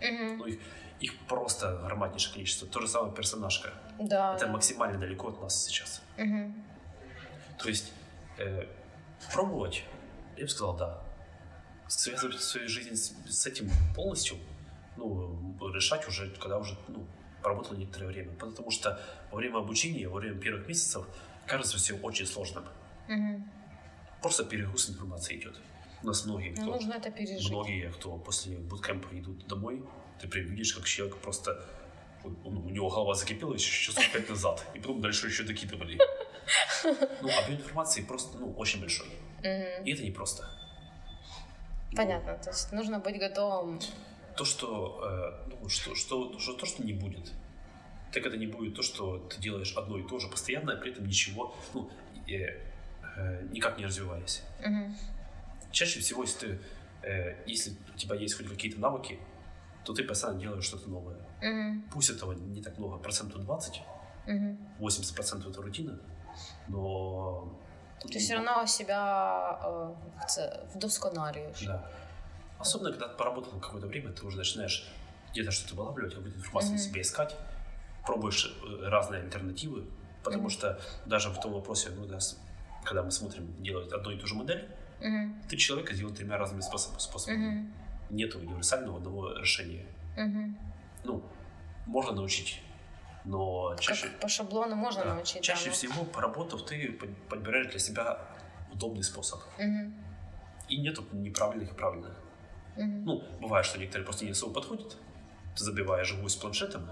Speaker 1: мгм.
Speaker 2: ну их, их просто громаднейшее количество. То же самое персонажка.
Speaker 1: Да.
Speaker 2: Это
Speaker 1: да.
Speaker 2: максимально далеко от нас сейчас.
Speaker 1: Мгм,
Speaker 2: То есть э, пробовать, я бы сказал, да. Связывать свою жизнь с, с этим полностью, ну, решать уже, когда уже, ну, поработал некоторое время. Потому что во время обучения, во время первых месяцев кажется все очень сложным.
Speaker 1: мгм.
Speaker 2: Просто перегруз информации идет. У нас многие,
Speaker 1: Ну,
Speaker 2: кто,
Speaker 1: нужно это пережить.
Speaker 2: многие, кто после буткемпа идут домой, ты прям видишь, как человек просто у него голова закипела еще часов пять назад, и потом дальше еще докидывали. Ну, объем информации просто, ну, очень большой.
Speaker 1: Мгм.
Speaker 2: И это не просто.
Speaker 1: Понятно, то есть нужно быть готовым.
Speaker 2: То, что, э, ну, что, что, что, то, что не будет. Так это не будет то, что ты делаешь одно и то же постоянно, а при этом ничего, ну, э, э, никак не развиваясь.
Speaker 1: Мгм.
Speaker 2: чаще всего, если, ты, э, если у тебя есть хоть какие-то навыки, то ты постоянно делаешь что-то новое.
Speaker 1: Мгм.
Speaker 2: Пусть этого не так много, процентов 20,
Speaker 1: Мгм.
Speaker 2: 80% это рутина, но...
Speaker 1: Ты все равно себя э, це, вдосконалюєш.
Speaker 2: Да. Особенно, когда ты поработал какое-то время, ты уже начинаешь где-то что-то вылавливать, какую-то информацию
Speaker 1: Мгм.
Speaker 2: себе искать, пробуешь э, разные альтернативы, потому
Speaker 1: Мгм.
Speaker 2: что даже в том вопросе, ну, да, когда мы смотрим, делают одну и ту же модель,
Speaker 1: Мгм.
Speaker 2: ты человека сделал тремя разными способ- способами.
Speaker 1: Мгм.
Speaker 2: Нету универсального одного решения.
Speaker 1: Мгм.
Speaker 2: Ну, можно научить, но чаще,
Speaker 1: Как по шаблону можно
Speaker 2: да,
Speaker 1: научить.
Speaker 2: чаще
Speaker 1: да, ну.
Speaker 2: всего, поработав, ты под- подбираешь для себя удобный способ.
Speaker 1: Мгм.
Speaker 2: И нету неправильных и правильных.
Speaker 1: Мгм.
Speaker 2: Ну, бывает, что некоторые просто не особо подходят. Ты забиваешь гвоздь планшетом,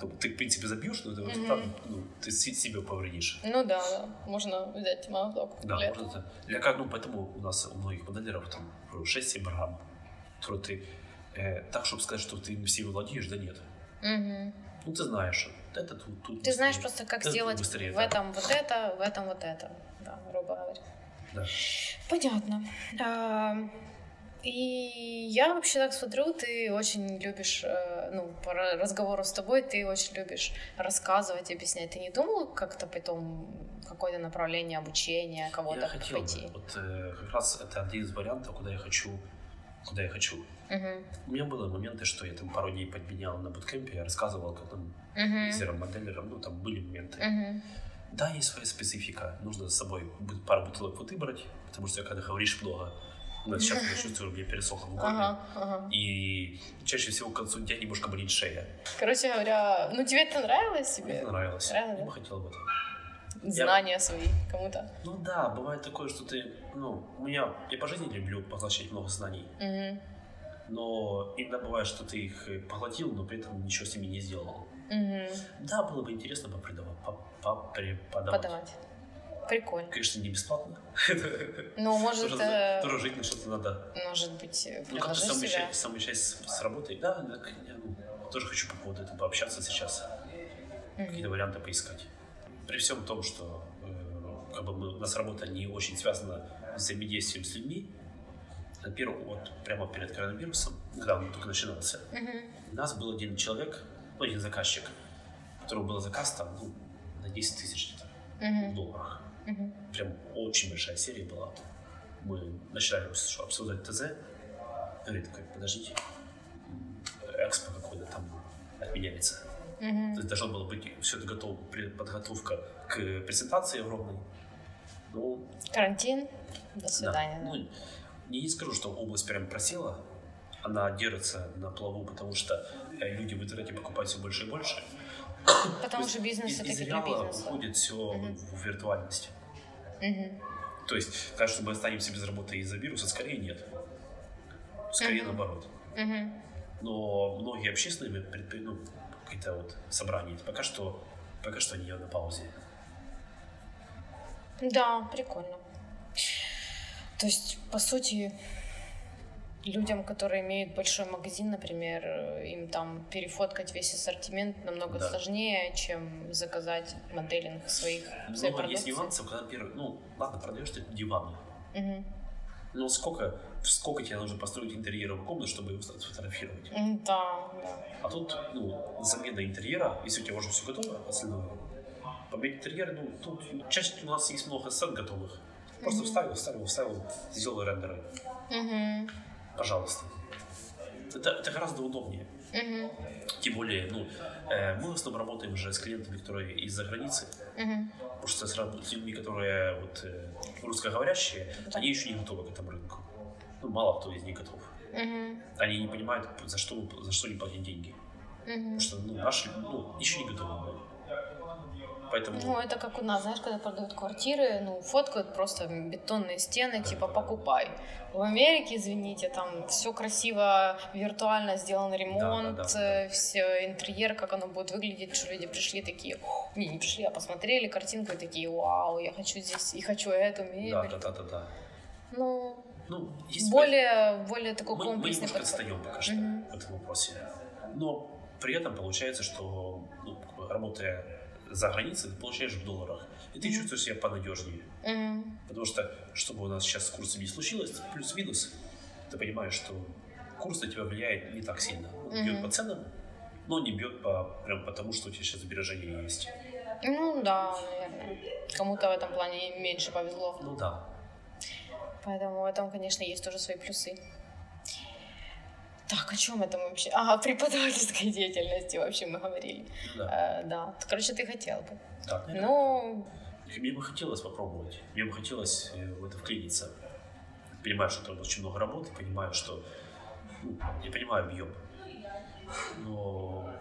Speaker 2: то ты, в принципе, забьешь, но ты,
Speaker 1: Мгм.
Speaker 2: правда, ну, ты се- себе повредишь.
Speaker 1: Ну да, да, можно взять молоток.
Speaker 2: Да,
Speaker 1: для
Speaker 2: можно это. Для как, ну, поэтому у нас у многих моделеров там 6-7 программ, которые ты э, так, чтобы сказать, что ты всеми владеешь, да нет.
Speaker 1: Мгм.
Speaker 2: Ну, ты знаешь, это тут, тут
Speaker 1: Ты знаешь
Speaker 2: быстрее.
Speaker 1: просто, как
Speaker 2: Это
Speaker 1: сделать
Speaker 2: быстрее,
Speaker 1: в
Speaker 2: да.
Speaker 1: этом вот это, в этом вот это. Да, грубо говоря.
Speaker 2: Да.
Speaker 1: Понятно. И я вообще так смотрю, ты очень любишь, э, ну, по ра- разговору с тобой, ты очень любишь рассказывать, объяснять. Ты не думал как-то потом какое-то направление обучения, кого-то
Speaker 2: Я хотел бы.
Speaker 1: пойти?
Speaker 2: Вот э, как раз это один из вариантов, куда я хочу, куда я хочу.
Speaker 1: Мгм.
Speaker 2: У меня были моменты, что я там пару дней подменял на буткемпе, я рассказывал, как там лидерам, моделерам, ну там были моменты.
Speaker 1: Мгм.
Speaker 2: Да, есть своя специфика. Нужно с собой пару бутылок воды брать, потому что когда говоришь много, ну, сейчас я чувствую, у меня пересохло в горле.
Speaker 1: Ага, ага.
Speaker 2: И чаще всего к концу дня немножко болит шея.
Speaker 1: Короче говоря, ну тебе это нравилось
Speaker 2: Мне
Speaker 1: тебе?
Speaker 2: нравилось.
Speaker 1: Правильно,
Speaker 2: Я бы хотел об этом.
Speaker 1: Знания свои кому-то.
Speaker 2: Ну да, бывает такое, что ты, ну, у меня, я по жизни люблю поглощать много знаний,
Speaker 1: Мгм.
Speaker 2: но иногда бывает, что ты их поглотил, но при этом ничего с ними не сделал.
Speaker 1: Мгм.
Speaker 2: Да, было бы интересно попридавать, по- попреподавать.
Speaker 1: Прикольно.
Speaker 2: Конечно, не бесплатно.
Speaker 1: Ну, может,
Speaker 2: Тоже,
Speaker 1: э,
Speaker 2: тоже жить на что-то надо.
Speaker 1: может быть, э,
Speaker 2: Ну, как-то совмещать, с, работой. Да, ну, тоже хочу по поводу этого пообщаться сейчас, какие-то варианты поискать. При всем том, что э, как бы мы, у нас работа не очень связана с взаимодействием с людьми, на первом, вот прямо перед коронавирусом, когда он только начинался,
Speaker 1: Мгм.
Speaker 2: у нас был один человек, ну, один заказчик, у которого был заказ там, ну, на 10 тысяч где-то в
Speaker 1: Мгм.
Speaker 2: Прям очень большая серия была. Мы начинали обс- обсуждать ТЗ. Говорит такой, подождите, экспо какой-то там отменяется.
Speaker 1: Мгм.
Speaker 2: То есть должно было быть все это готово, подготовка к презентации огромной. Ну,
Speaker 1: Карантин. До
Speaker 2: да.
Speaker 1: свидания.
Speaker 2: Ну, не, не скажу, что область прям просела. Она держится на плаву, потому что э, люди в интернете покупают все больше и больше.
Speaker 1: Потому
Speaker 2: То
Speaker 1: что бизнес
Speaker 2: из,
Speaker 1: это
Speaker 2: из реала уходит все в виртуальность. То есть, так, чтобы останемся без работы из-за вируса, скорее нет. Скорее наоборот. Но многие общественные предпри- ну, какие-то вот собрания, пока что, пока что они на паузе.
Speaker 1: Да, прикольно. То есть, по сути, людям, которые имеют большой магазин, например, э, им там перефоткать весь ассортимент намного
Speaker 2: Да.
Speaker 1: сложнее, чем заказать моделинг своих своей
Speaker 2: Много есть нюансов, когда первый, ну, ладно, продаешь ты диваны,
Speaker 1: Мгм.
Speaker 2: но сколько, сколько тебе нужно построить интерьеров комнат, чтобы его сфотографировать?
Speaker 1: Да, да.
Speaker 2: А тут, ну, замена интерьера, если у тебя уже все готово, остальное, поменять интерьер, ну, тут чаще у нас есть много сцен готовых. Просто
Speaker 1: Мгм.
Speaker 2: вставил, вставил, вставил, сделал рендеры.
Speaker 1: Мгм.
Speaker 2: Пожалуйста. Это, это гораздо удобнее.
Speaker 1: Мгм.
Speaker 2: Тем более, ну, э, мы в основном работаем уже с клиентами, которые из-за границы.
Speaker 1: Мгм.
Speaker 2: Потому что с, людьми, которые вот, э, русскоговорящие,
Speaker 1: Да.
Speaker 2: они еще не готовы к этому рынку. Ну, мало кто из них готов.
Speaker 1: Мгм.
Speaker 2: Они не понимают, за что, за что не платить деньги.
Speaker 1: Мгм.
Speaker 2: Потому что ну, наши ну, еще не готовы. Поэтому
Speaker 1: Ну, это как у нас, знаешь, когда продают квартиры, ну, фоткают просто бетонные стены, типа, покупай. В Америке, извините, там все красиво, виртуально сделан ремонт,
Speaker 2: да, да.
Speaker 1: все интерьер, как оно будет выглядеть, что люди пришли такие, «О, не, не пришли, а посмотрели картинку и такие, вау, я хочу здесь, и хочу эту
Speaker 2: да,
Speaker 1: мебель.
Speaker 2: да, да, да, да.
Speaker 1: Ну,
Speaker 2: Ну, есть
Speaker 1: более, более такой
Speaker 2: мы, мы
Speaker 1: комплексный
Speaker 2: немножко
Speaker 1: подход.
Speaker 2: отстаем пока что
Speaker 1: Мгм.
Speaker 2: в этом вопросе. Но при этом получается, что ну, работая за границей, ты получаешь в долларах. И ты чувствуешь себя понадежнее. Потому что, чтобы у нас сейчас с курсом не случилось, плюс-минус, ты понимаешь, что курс на тебя влияет не так сильно. Он бьет по ценам, но не бьет по, прям потому, что у тебя сейчас сбережения есть.
Speaker 1: Ну да, наверное. Кому-то в этом плане меньше повезло.
Speaker 2: Ну да.
Speaker 1: Поэтому в этом, конечно, есть тоже свои плюсы. Так, о чем это мы вообще? А, о преподавательской деятельности вообще мы говорили.
Speaker 2: Да.
Speaker 1: Э, да. Короче, ты хотел бы.
Speaker 2: Так.
Speaker 1: Ну,
Speaker 2: Мне бы хотелось попробовать. Мне бы хотелось э, в это вклиниться. Понимаю, что там очень много работы, понимаю, что... ну, я понимаю объем. Но,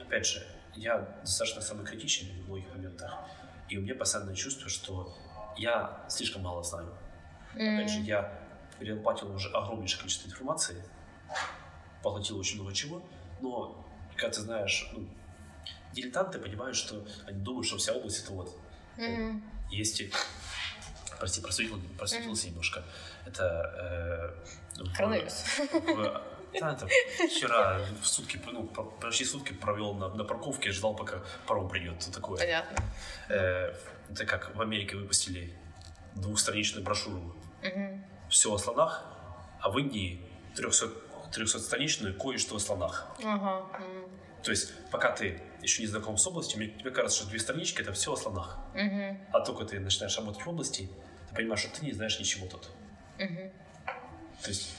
Speaker 2: опять же, я достаточно самокритичен в многих моментах. И у меня постоянное чувство, что я слишком мало знаю. Опять же, я перелопатил уже огромнейшее количество информации, поглотил очень много чего, но когда ты знаешь, ну, дилетанты понимают, что они думают, что вся область это вот
Speaker 1: мгм.
Speaker 2: есть, прости, просветил, просветился немножко, это э,
Speaker 1: Коронавирус.
Speaker 2: да, это вчера в сутки, ну, почти сутки провел на, на парковке, ждал, пока паром придет, такое.
Speaker 1: Понятно.
Speaker 2: Э, это как в Америке выпустили двухстраничную брошюру
Speaker 1: Мгм.
Speaker 2: все о слонах, а в Индии 300, 300-страничную кое-что о слонах.
Speaker 1: Ага.
Speaker 2: То есть, пока ты еще не знаком с областью, мне- тебе кажется, что две странички это все о слонах.
Speaker 1: мгм,
Speaker 2: А только ты начинаешь работать в области, ты понимаешь, что ты не знаешь ничего тут.
Speaker 1: мгм.
Speaker 2: То есть,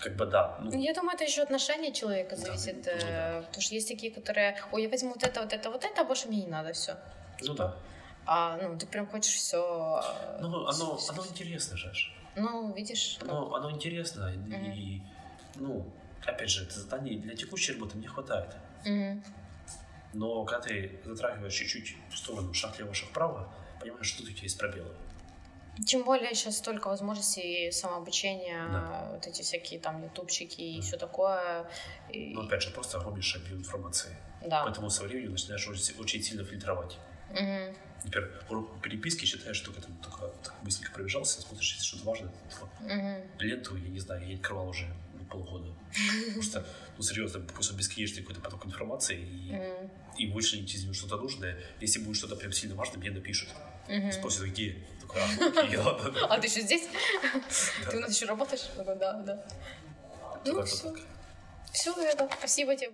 Speaker 2: как бы да. Ну,
Speaker 1: Я думаю, это еще отношение человека
Speaker 2: Да,
Speaker 1: зависит.
Speaker 2: ну да.
Speaker 1: э, Потому что есть такие, которые, ой, я возьму вот это, вот это, вот это, а больше мне не надо, все.
Speaker 2: ну да.
Speaker 1: А, ну, ты прям хочешь все.
Speaker 2: Ну, оно, оно интересно же.
Speaker 1: Ну, видишь.
Speaker 2: Оно, оно интересно. И, ну, опять же, это заданий для текущей работы мне хватает. Но когда ты затрагиваешь чуть-чуть в сторону шаг лево, шаг вправо, понимаешь, что тут у тебя есть пробелы.
Speaker 1: Тем более сейчас столько возможностей самообучения,
Speaker 2: Да.
Speaker 1: вот эти всякие там ютубчики и все такое. И-
Speaker 2: Но опять же, просто огромнейший объем информации.
Speaker 1: да.
Speaker 2: Поэтому со временем начинаешь очень, очень сильно фильтровать.
Speaker 1: Мгм.
Speaker 2: Например, урок переписки считаешь, что ты только так быстренько пробежался, смотришь, если что-то важное,
Speaker 1: Мгм.
Speaker 2: ленту, я не знаю, я не открывал уже ну, полгода. Потому что, ну, серьезно, просто бесконечный какой-то поток информации, и,
Speaker 1: Мгм.
Speaker 2: и вычленить из него что-то нужное. Если будет что-то прям сильно важное, мне напишут.
Speaker 1: Мгм.
Speaker 2: Спросят, где? Такой, а, окей, ладно.
Speaker 1: А ты еще здесь? Ты у нас еще работаешь? Да, да. Ну, все. Все, это. Спасибо тебе.